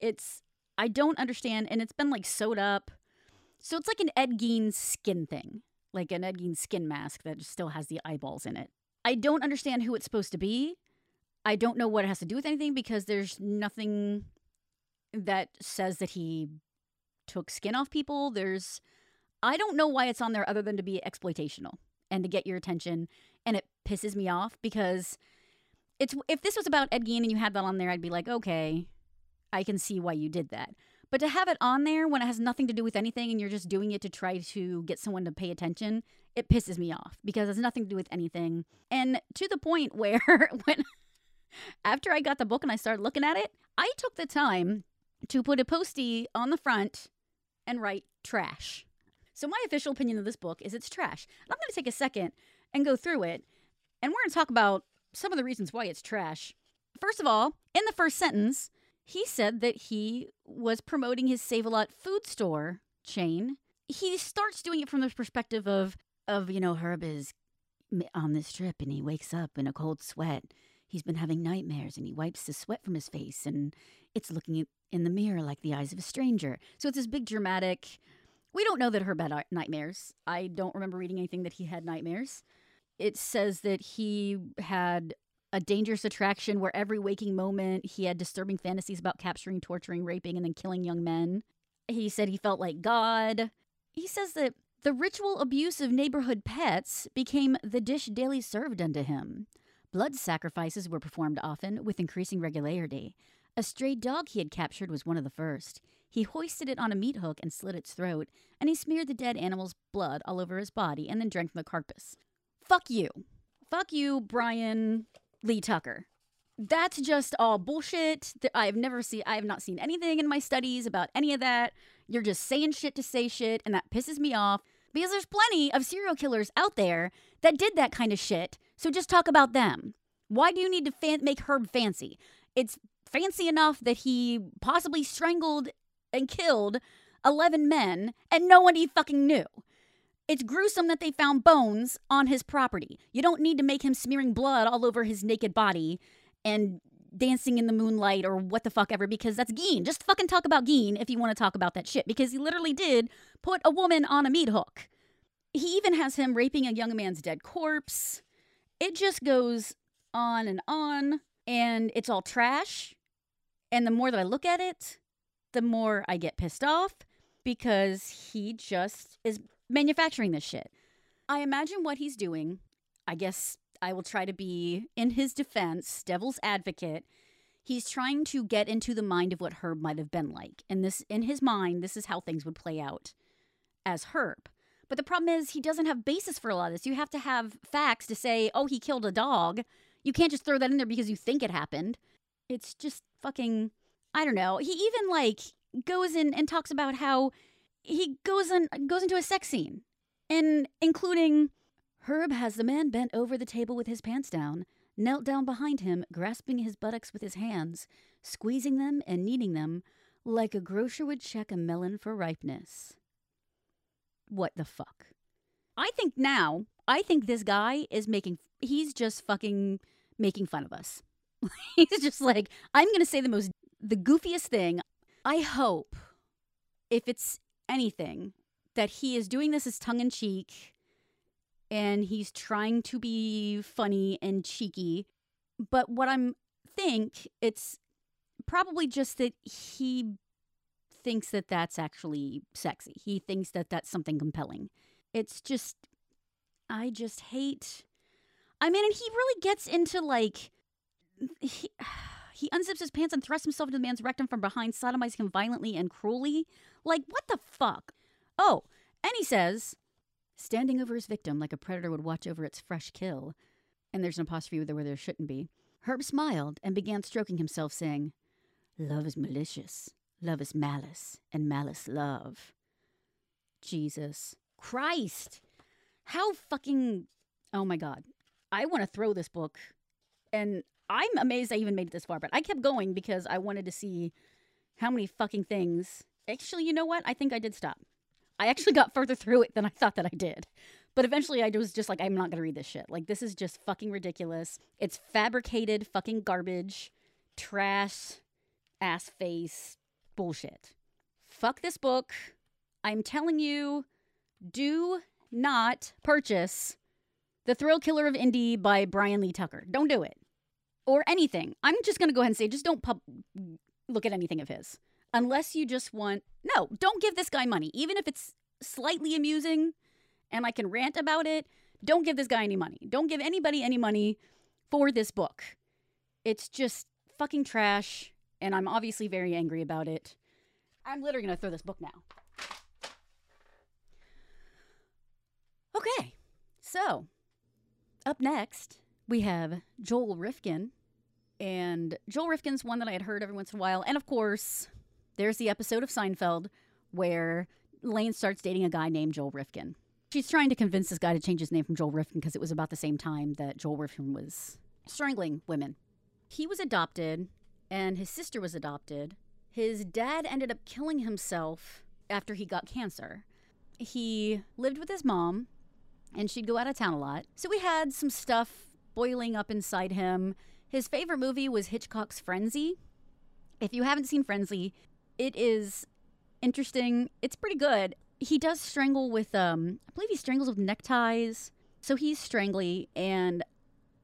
It's I don't understand and it's been like sewed up. So it's like an Ed Gein skin thing. Like an Ed Gein skin mask that still has the eyeballs in it. I don't understand who it's supposed to be. I don't know what it has to do with anything because there's nothing that says that he took skin off people. There's I don't know why it's on there other than to be exploitational and to get your attention and it pisses me off because it's if this was about Ed Gein and you had that on there I'd be like, "Okay, I can see why you did that. But to have it on there when it has nothing to do with anything and you're just doing it to try to get someone to pay attention, it pisses me off because it's nothing to do with anything. And to the point where when after I got the book and I started looking at it, I took the time to put a postie on the front and write trash. So my official opinion of this book is it's trash. And I'm going to take a second and go through it and we're going to talk about some of the reasons why it's trash. First of all, in the first sentence, he said that he was promoting his Save a Lot food store chain. He starts doing it from the perspective of of you know Herb is on this trip and he wakes up in a cold sweat. He's been having nightmares and he wipes the sweat from his face and it's looking in the mirror like the eyes of a stranger. So it's this big dramatic. We don't know that Herb had uh, nightmares. I don't remember reading anything that he had nightmares. It says that he had a dangerous attraction where every waking moment he had disturbing fantasies about capturing, torturing, raping, and then killing young men. He said he felt like God. He says that the ritual abuse of neighborhood pets became the dish daily served unto him. Blood sacrifices were performed often, with increasing regularity. A stray dog he had captured was one of the first. He hoisted it on a meat hook and slit its throat, and he smeared the dead animal's blood all over his body and then drank from the carcass. Fuck you. Fuck you, Brian Lee Tucker. That's just all bullshit. I've never seen I have not seen anything in my studies about any of that. You're just saying shit to say shit and that pisses me off because there's plenty of serial killers out there that did that kind of shit. So just talk about them. Why do you need to fan- make Herb fancy? It's fancy enough that he possibly strangled and killed 11 men and no one he fucking knew. It's gruesome that they found bones on his property. You don't need to make him smearing blood all over his naked body and dancing in the moonlight or what the fuck ever because that's Gein. Just fucking talk about Gein if you want to talk about that shit because he literally did put a woman on a meat hook. He even has him raping a young man's dead corpse. It just goes on and on and it's all trash. And the more that I look at it, the more I get pissed off because he just is manufacturing this shit. I imagine what he's doing. I guess I will try to be, in his defense, devil's advocate. He's trying to get into the mind of what Herb might have been like. And this, in his mind, this is how things would play out as Herb. But the problem is, he doesn't have basis for a lot of this. You have to have facts to say, oh, he killed a dog. You can't just throw that in there because you think it happened. It's just fucking, I don't know. He even like goes in and talks about how he goes in goes into a sex scene, and including Herb has the man bent over the table with his pants down, knelt down behind him, grasping his buttocks with his hands, squeezing them and kneading them like a grocer would check a melon for ripeness. What the fuck? I think now, I think this guy is making, he's just fucking making fun of us. he's just like, I'm going to say the most, the goofiest thing. I hope if it's anything, that he is doing this as tongue in cheek and he's trying to be funny and cheeky. But what I'm think it's probably just that he thinks that that's actually sexy. He thinks that that's something compelling. It's just I just hate I mean, and he really gets into like he, he unzips his pants and thrusts himself into the man's rectum from behind, sodomizing him violently and cruelly. Like, what the fuck? Oh, and he says, standing over his victim like a predator would watch over its fresh kill. And there's an apostrophe there where there shouldn't be. Herb smiled and began stroking himself, saying, Love is malicious, love is malice, and malice love. Jesus Christ. How fucking. Oh my God. I want to throw this book. And I'm amazed I even made it this far, but I kept going because I wanted to see how many fucking things. Actually, you know what? I think I did stop. I actually got further through it than I thought that I did. But eventually I was just like, I'm not going to read this shit. Like, this is just fucking ridiculous. It's fabricated fucking garbage, trash, ass face bullshit. Fuck this book. I'm telling you, do not purchase The Thrill Killer of Indie by Brian Lee Tucker. Don't do it or anything. I'm just going to go ahead and say just don't pub- look at anything of his. Unless you just want No, don't give this guy money even if it's slightly amusing and I can rant about it. Don't give this guy any money. Don't give anybody any money for this book. It's just fucking trash And I'm obviously very angry about it. I'm literally to throw this book now. Okay, so up next, we have Joel Rifkin. And Joel Rifkin's one that I had heard every once in a while. And of course, there's the episode of Seinfeld where Elaine starts dating a guy named Joel Rifkin. She's trying to convince this guy to change his name from Joel Rifkin because it was about the same time that Joel Rifkin was strangling women. He was adopted, and his sister was adopted. His dad ended up killing himself after he got cancer. He lived with his mom, and she'd go out of town a lot. So we had some stuff boiling up inside him. His favorite movie was Hitchcock's Frenzy. If you haven't seen Frenzy, it is interesting. It's pretty good. He does strangle with um I believe he strangles with neckties. So he's strangly and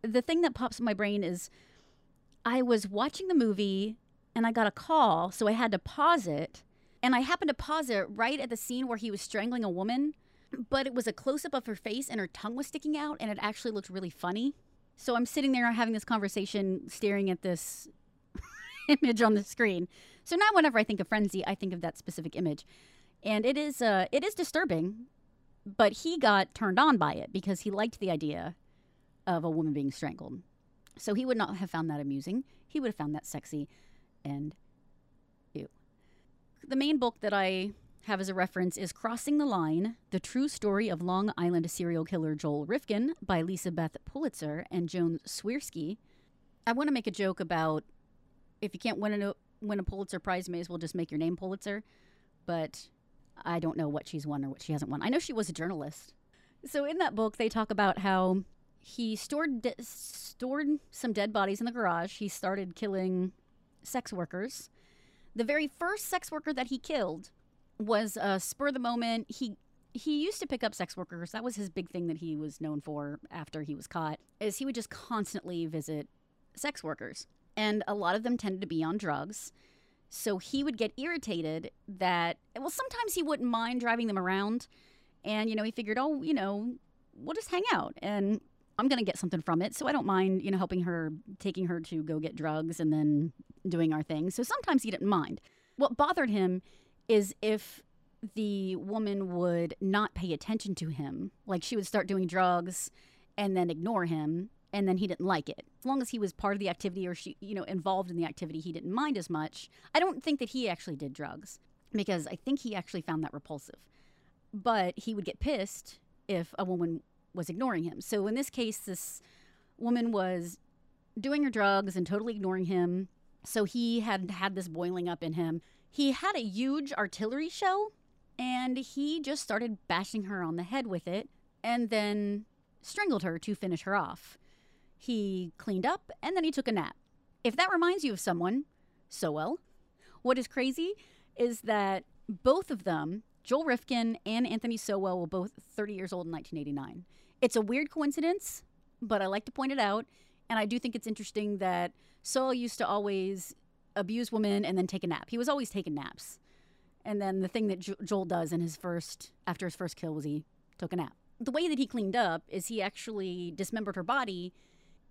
the thing that pops in my brain is I was watching the movie and I got a call, so I had to pause it. And I happened to pause it right at the scene where he was strangling a woman, but it was a close up of her face and her tongue was sticking out and it actually looked really funny. So I'm sitting there having this conversation, staring at this image on the screen. So now whenever I think of frenzy, I think of that specific image. And it is uh it is disturbing, but he got turned on by it because he liked the idea of a woman being strangled. So he would not have found that amusing. He would have found that sexy and ew. The main book that I have as a reference is Crossing the Line The True Story of Long Island Serial Killer Joel Rifkin by Lisa Beth Pulitzer and Joan Swirsky. I want to make a joke about if you can't win a, win a Pulitzer Prize, may as well just make your name Pulitzer. But I don't know what she's won or what she hasn't won. I know she was a journalist. So in that book, they talk about how he stored de- stored some dead bodies in the garage. He started killing sex workers. The very first sex worker that he killed was a spur of the moment. He he used to pick up sex workers. That was his big thing that he was known for after he was caught. Is he would just constantly visit sex workers, and a lot of them tended to be on drugs. So he would get irritated that well, sometimes he wouldn't mind driving them around, and you know he figured, oh, you know, we'll just hang out and I'm going to get something from it. So I don't mind, you know, helping her, taking her to go get drugs and then doing our thing. So sometimes he didn't mind. What bothered him is if the woman would not pay attention to him, like she would start doing drugs and then ignore him, and then he didn't like it. As long as he was part of the activity or she, you know, involved in the activity, he didn't mind as much. I don't think that he actually did drugs because I think he actually found that repulsive. But he would get pissed if a woman was ignoring him. So in this case, this woman was doing her drugs and totally ignoring him. So he had had this boiling up in him. He had a huge artillery shell and he just started bashing her on the head with it and then strangled her to finish her off. He cleaned up and then he took a nap. If that reminds you of someone, Sowell. What is crazy is that both of them, Joel Rifkin and Anthony Sowell, were both 30 years old in 1989. It's a weird coincidence, but I like to point it out. And I do think it's interesting that Sowell used to always abuse women and then take a nap. He was always taking naps. And then the thing that jo- Joel does in his first, after his first kill, was he took a nap. The way that he cleaned up is he actually dismembered her body.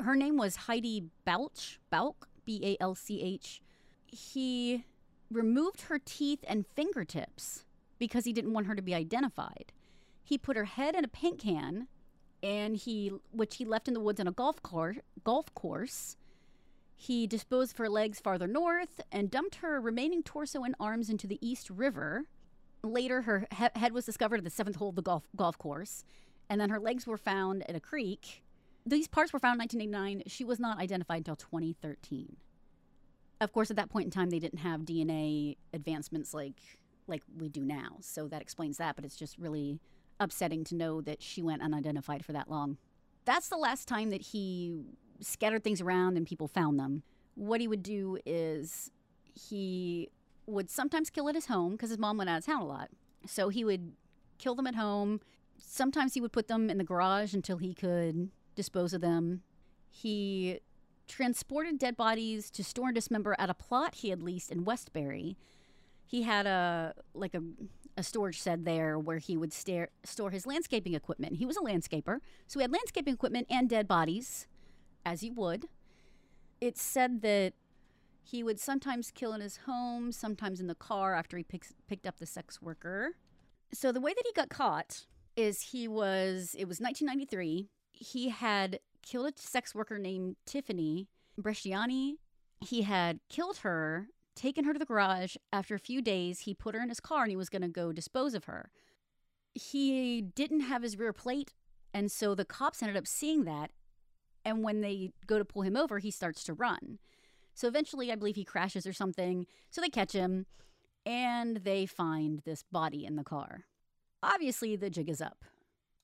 Her name was Heidi Balch, Balch, B A L C H. He removed her teeth and fingertips because he didn't want her to be identified. He put her head in a paint can and he which he left in the woods on a golf course golf course he disposed of her legs farther north and dumped her remaining torso and arms into the east river later her he- head was discovered at the seventh hole of the golf golf course and then her legs were found at a creek these parts were found in 1989 she was not identified until 2013 of course at that point in time they didn't have dna advancements like like we do now so that explains that but it's just really upsetting to know that she went unidentified for that long. That's the last time that he scattered things around and people found them. What he would do is he would sometimes kill at his home because his mom went out of town a lot. So he would kill them at home. Sometimes he would put them in the garage until he could dispose of them. He transported dead bodies to store and dismember at a plot he had leased in Westbury. He had a like a a storage shed there where he would stare, store his landscaping equipment. He was a landscaper, so he had landscaping equipment and dead bodies, as he would. It's said that He would sometimes kill in his home, sometimes in the car after he picks, picked up the sex worker. So the way that he got caught is he was, it was 1993. He had killed a sex worker named Tiffany Bresciani. He had killed her, taken her to the garage. After a few days, he put her in his car and he was going to go dispose of her. He didn't have his rear plate, and so the cops ended up seeing that. And when they go to pull him over, he starts to run. So eventually, I believe he crashes or something. So they catch him and they find this body in the car. Obviously, the jig is up.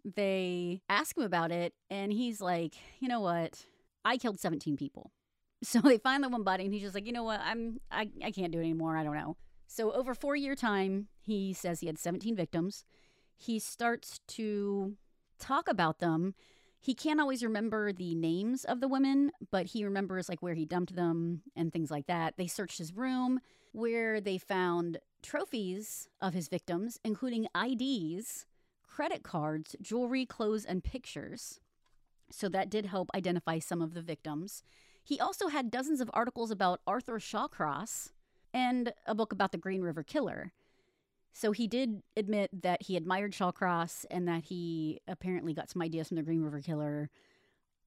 They ask him about it, and he's like, you know what? I killed 17 people. So they find the one body, and he's just like, you know what? I'm I, I can't do it anymore. I don't know. So over four year time, he says he had 17 victims. He starts to talk about them. He can't always remember the names of the women, but he remembers like where he dumped them and things like that. They searched his room where they found trophies of his victims, including IDs, credit cards, jewelry, clothes, and pictures. So that did help identify some of the victims. He also had dozens of articles about Arthur Shawcross and a book about the Green River Killer. So he did admit that he admired Shawcross and that he apparently got some ideas from the Green River Killer.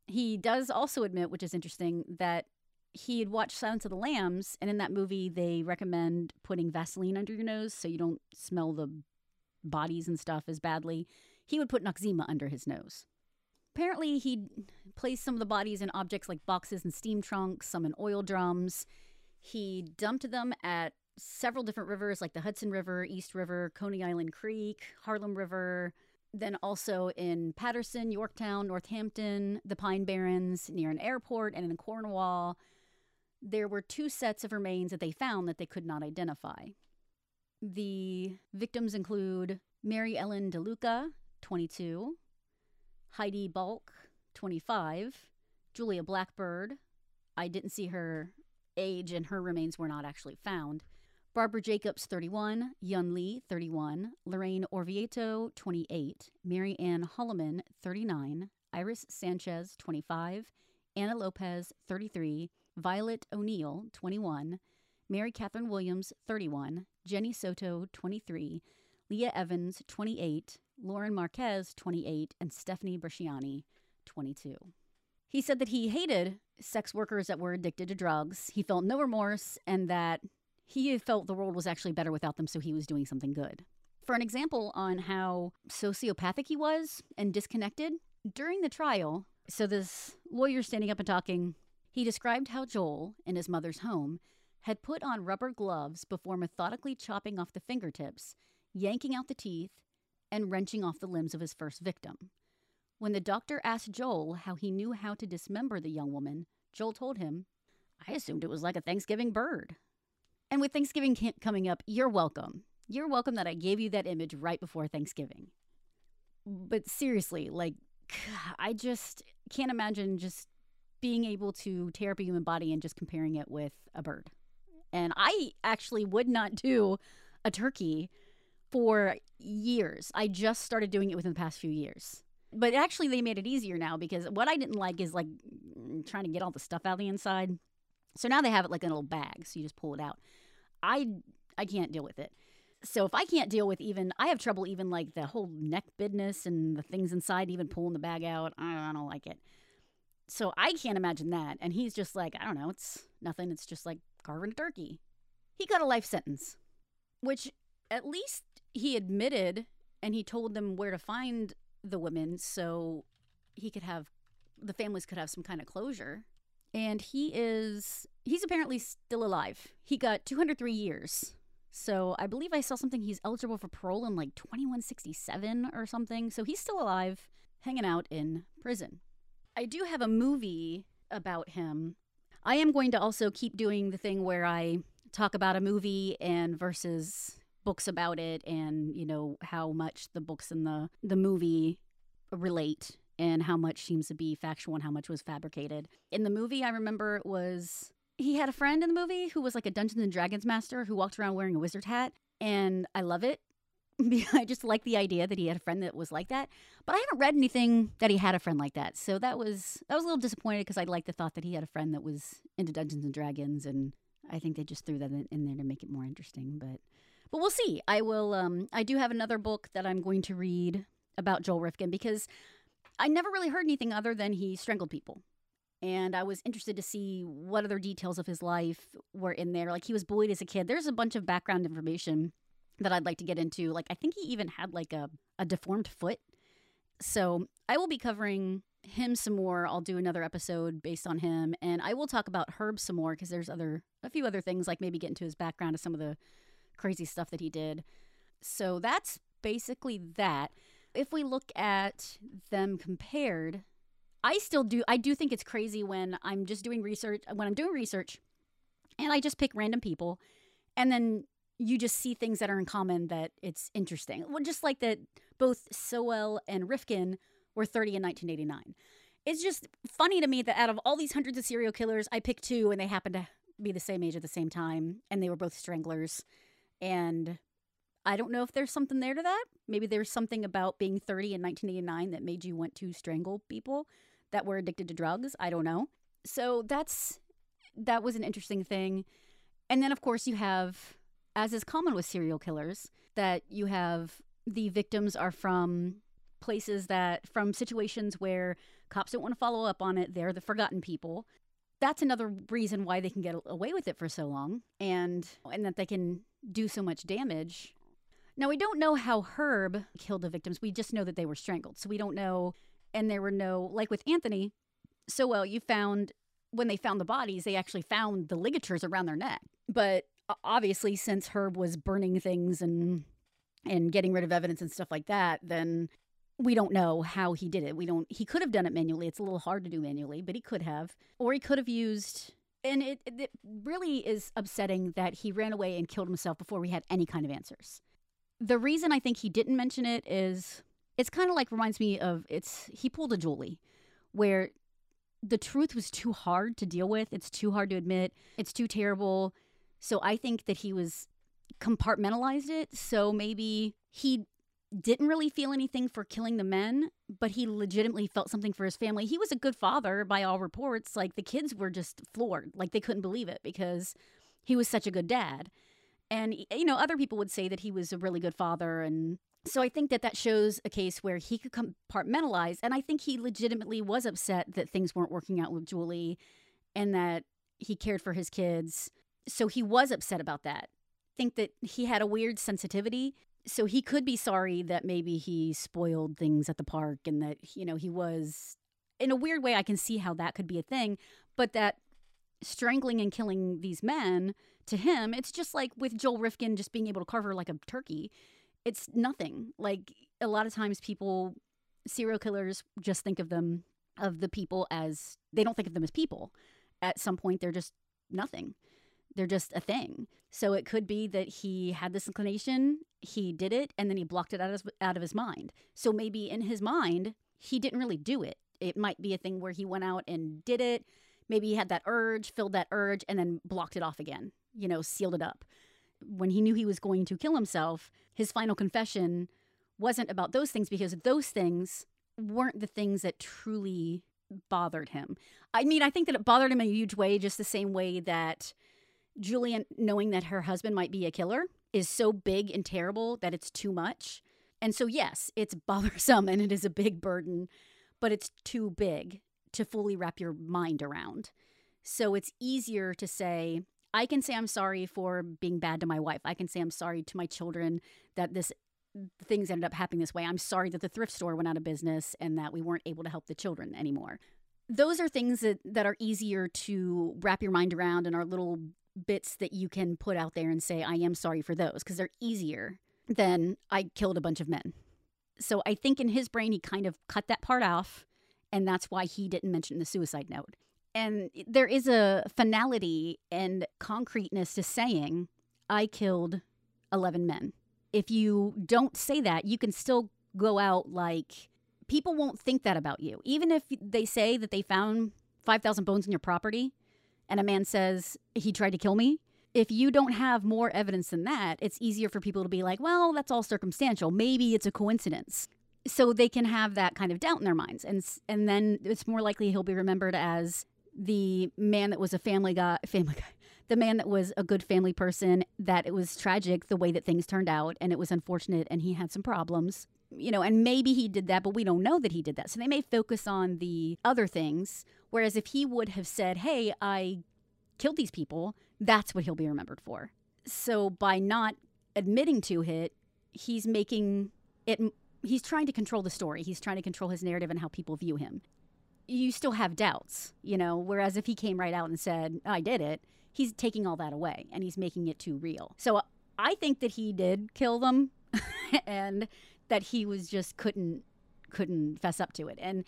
He does also admit, which is interesting, that he had watched Silence of the Lambs, and in that movie, they recommend putting Vaseline under your nose so you don't smell the bodies and stuff as badly. He would put Noxzema under his nose. Apparently, he'd placed some of the bodies in objects like boxes and steam trunks, some in oil drums. He dumped them at several different rivers like the Hudson River, East River, Coney Island Creek, Harlem River, then also in Paterson, Yorktown, Northampton, the Pine Barrens, near an airport, and in Cornwall. There were two sets of remains that they found that they could not identify. The victims include Mary Ellen DeLuca, 22, Heidi Balch, 25, Julia Blackbird. I didn't see her age, and her remains were not actually found. Barbara Jacobs, 31, Yun Lee, 31, Lorraine Orvieto, 28, Mary Ann Holloman, 39, Iris Sanchez, 25, Anna Lopez, 33, Violet O'Neill, 21, Mary Catherine Williams, 31, Jenny Soto, 23, Leah Evans, 28, Lauren Marquez, 28, and Stephanie Bresciani, 22. He said that he hated sex workers that were addicted to drugs. He felt no remorse and that he felt the world was actually better without them, so he was doing something good. For an example on how sociopathic he was and disconnected, during the trial, so this lawyer standing up and talking, he described how Joel, in his mother's home, had put on rubber gloves before methodically chopping off the fingertips, yanking out the teeth, and wrenching off the limbs of his first victim. When the doctor asked Joel how he knew how to dismember the young woman, Joel told him, I assumed it was like a Thanksgiving bird. And with Thanksgiving coming up, you're welcome. You're welcome that I gave you that image right before Thanksgiving. But seriously, like, I just can't imagine just being able to tear up a human body and just comparing it with a bird. And I actually would not do a turkey for years. I just started doing it within the past few years. But actually, they made it easier now because what I didn't like is like mm, trying to get all the stuff out of the inside. So now they have it like in a little bag, so you just pull it out. I I can't deal with it. So if I can't deal with even, I have trouble even like the whole neck business and the things inside, even pulling the bag out. I, I don't like it. So I can't imagine that. And he's just like, I don't know, it's nothing. It's just like carving a turkey. He got a life sentence, which at least he admitted and he told them where to find the women so he could have the families could have some kind of closure. And he is he's apparently still alive. He got 203 years. So I believe I saw something he's eligible for parole in like 2167 or something. So he's still alive, hanging out in prison. I do have a movie about him. I am going to also keep doing the thing where I talk about a movie and versus books about it and you know how much the books and the the movie relate and how much seems to be factual and how much was fabricated. In the movie, I remember it was he had a friend in the movie who was like a Dungeons and Dragons master who walked around wearing a wizard hat, and I love it. I just like the idea that he had a friend that was like that. But I haven't read anything that he had a friend like that, so that was that was a little disappointed because I liked the thought that he had a friend that was into Dungeons and Dragons, and I think they just threw that in, in there to make it more interesting, but but we'll see. I will. Um, I do have another book that I'm going to read about Joel Rifkin because I never really heard anything other than he strangled people. And I was interested to see what other details of his life were in there. Like he was bullied as a kid. There's a bunch of background information that I'd like to get into. Like I think he even had like a, a deformed foot. So I will be covering him some more. I'll do another episode based on him. And I will talk about Herb some more because there's other a few other things like maybe get into his background of some of the crazy stuff that he did. So that's basically that. If we look at them compared, I still do I do think it's crazy when I'm just doing research when I'm doing research and I just pick random people and then you just see things that are in common that it's interesting. Well, just like that both Sowell and Rifkin were 30 in 1989. It's just funny to me that out of all these hundreds of serial killers, I picked two and they happened to be the same age at the same time and they were both stranglers. And I don't know if there's something there to that. Maybe there's something about being 30 in 1989 that made you want to strangle people that were addicted to drugs. I don't know. So that's that was an interesting thing. And then of course you have as is common with serial killers that you have the victims are from places that from situations where cops don't want to follow up on it. They're the forgotten people. That's another reason why they can get away with it for so long and and that they can do so much damage. Now we don't know how Herb killed the victims. We just know that they were strangled. So we don't know and there were no like with Anthony. Sowell, you found when they found the bodies, they actually found the ligatures around their neck. But obviously since Herb was burning things and and getting rid of evidence and stuff like that, then we don't know how he did it. We don't he could have done it manually. It's a little hard to do manually, but he could have. Or he could have used and it, it really is upsetting that he ran away and killed himself before we had any kind of answers. The reason I think he didn't mention it is it's kind of like reminds me of it's he pulled a Julie where the truth was too hard to deal with. It's too hard to admit. It's too terrible. So I think that he was compartmentalized it. So maybe he didn't really feel anything for killing the men, but he legitimately felt something for his family. He was a good father by all reports. Like the kids were just floored. Like they couldn't believe it because he was such a good dad. And you know, other people would say that he was a really good father and so I think that that shows a case where he could compartmentalize and I think he legitimately was upset that things weren't working out with Julie and that he cared for his kids. So he was upset about that. Think that he had a weird sensitivity. So he could be sorry that maybe he spoiled things at the park and that you know he was in a weird way I can see how that could be a thing but that strangling and killing these men to him it's just like with Joel Rifkin just being able to carve her like a turkey. It's nothing. Like a lot of times people serial killers just think of them of the people as they don't think of them as people. At some point they're just nothing they're just a thing. So it could be that he had this inclination, he did it, and then he blocked it out of his, out of his mind. So maybe in his mind, he didn't really do it. It might be a thing where he went out and did it. Maybe he had that urge, filled that urge, and then blocked it off again, you know, sealed it up. When he knew he was going to kill himself, his final confession wasn't about those things because those things weren't the things that truly bothered him. I mean, I think that it bothered him in a huge way, just the same way that Julian knowing that her husband might be a killer is so big and terrible that it's too much. And so, yes, it's bothersome and it is a big burden, but it's too big to fully wrap your mind around. So it's easier to say, I can say I'm sorry for being bad to my wife. I can say I'm sorry to my children that this things ended up happening this way. I'm sorry that the thrift store went out of business and that we weren't able to help the children anymore. Those are things that, that are easier to wrap your mind around and are little bits that you can put out there and say, I am sorry for those, because they're easier than I killed a bunch of men. So I think in his brain, he kind of cut that part off, and that's why he didn't mention the suicide note. And there is a finality and concreteness to saying, I killed 11 men. If you don't say that, you can still go out like people won't think that about you. Even if they say that they found 5,000 bones in your property, and a man says he tried to kill me, if you don't have more evidence than that, it's easier for people to be like, well, that's all circumstantial. Maybe it's a coincidence. So they can have that kind of doubt in their minds. And, and then it's more likely he'll be remembered as the man that was a family guy, family guy, the man that was a good family person, that it was tragic the way that things turned out and it was unfortunate and he had some problems. You know, and maybe he did that, but we don't know that he did that. So they may focus on the other things. Whereas if he would have said, hey, I killed these people, that's what he'll be remembered for. So by not admitting to it, he's making it, he's trying to control the story. He's trying to control his narrative and how people view him. You still have doubts, you know, whereas if he came right out and said, I did it, he's taking all that away and he's making it too real. So I think that he did kill them and that he was just couldn't couldn't fess up to it. And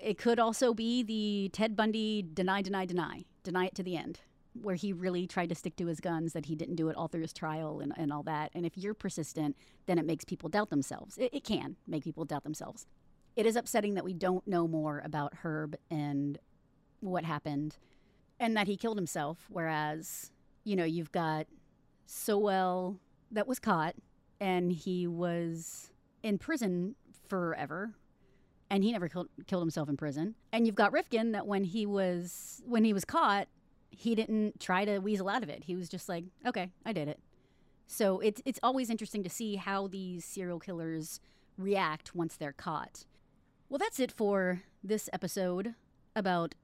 it could also be the Ted Bundy deny, deny, deny, deny it to the end, where he really tried to stick to his guns, that he didn't do it all through his trial and, and all that. And if you're persistent, then it makes people doubt themselves. It, it can make people doubt themselves. It is upsetting that we don't know more about Herb and what happened and that he killed himself. Whereas, you know, you've got Sowell that was caught and he was in prison forever and he never killed, killed himself in prison. And you've got Rifkin that when he was when he was caught, he didn't try to weasel out of it. He was just like, "Okay, I did it." So it's it's always interesting to see how these serial killers react once they're caught. Well, that's it for this episode about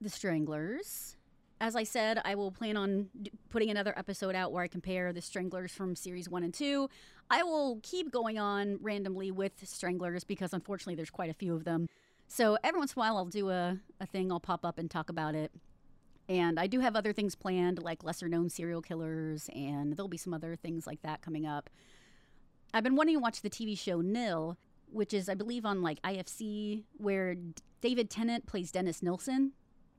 the Stranglers. As I said, I will plan on putting another episode out where I compare the Stranglers from series one and two. I will keep going on randomly with Stranglers because unfortunately there's quite a few of them. So every once in a while I'll do a, a thing, I'll pop up and talk about it. And I do have other things planned, like lesser known serial killers, and there'll be some other things like that coming up. I've been wanting to watch the TV show Nil, which is, I believe, on like IFC, where David Tennant plays Dennis Nilsen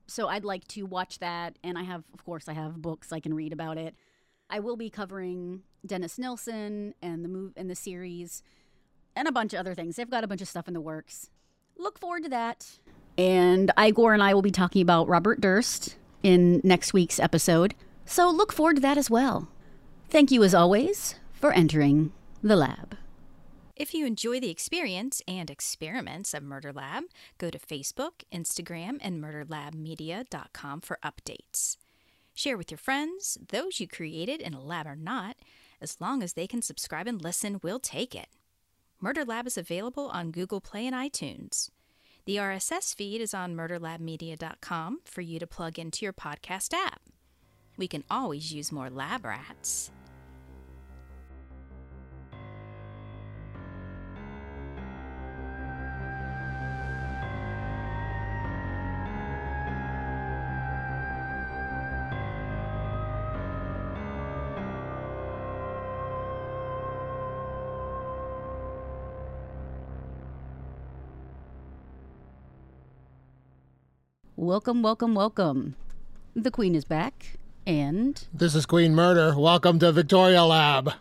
so I'd like to watch that, and I have, of course, I have books I can read about it. I will be covering Dennis Nilsen and the move and the series, and a bunch of other things. They've got a bunch of stuff in the works. Look forward to that. And Igor and I will be talking about Robert Durst in next week's episode. So look forward to that as well. Thank you, as always, for entering the lab. If you enjoy the experience and experiments of Murder Lab, go to Facebook, Instagram, and murderlabmedia.com for updates. Share with your friends, those you created in a lab or not. As long as they can subscribe and listen, we'll take it. Murder Lab is available on Google Play and iTunes. The RSS feed is on murderlabmedia.com for you to plug into your podcast app. We can always use more lab rats. Welcome, welcome, welcome. The Queen is back, and This is Queen Murder. Welcome to Victoria Lab.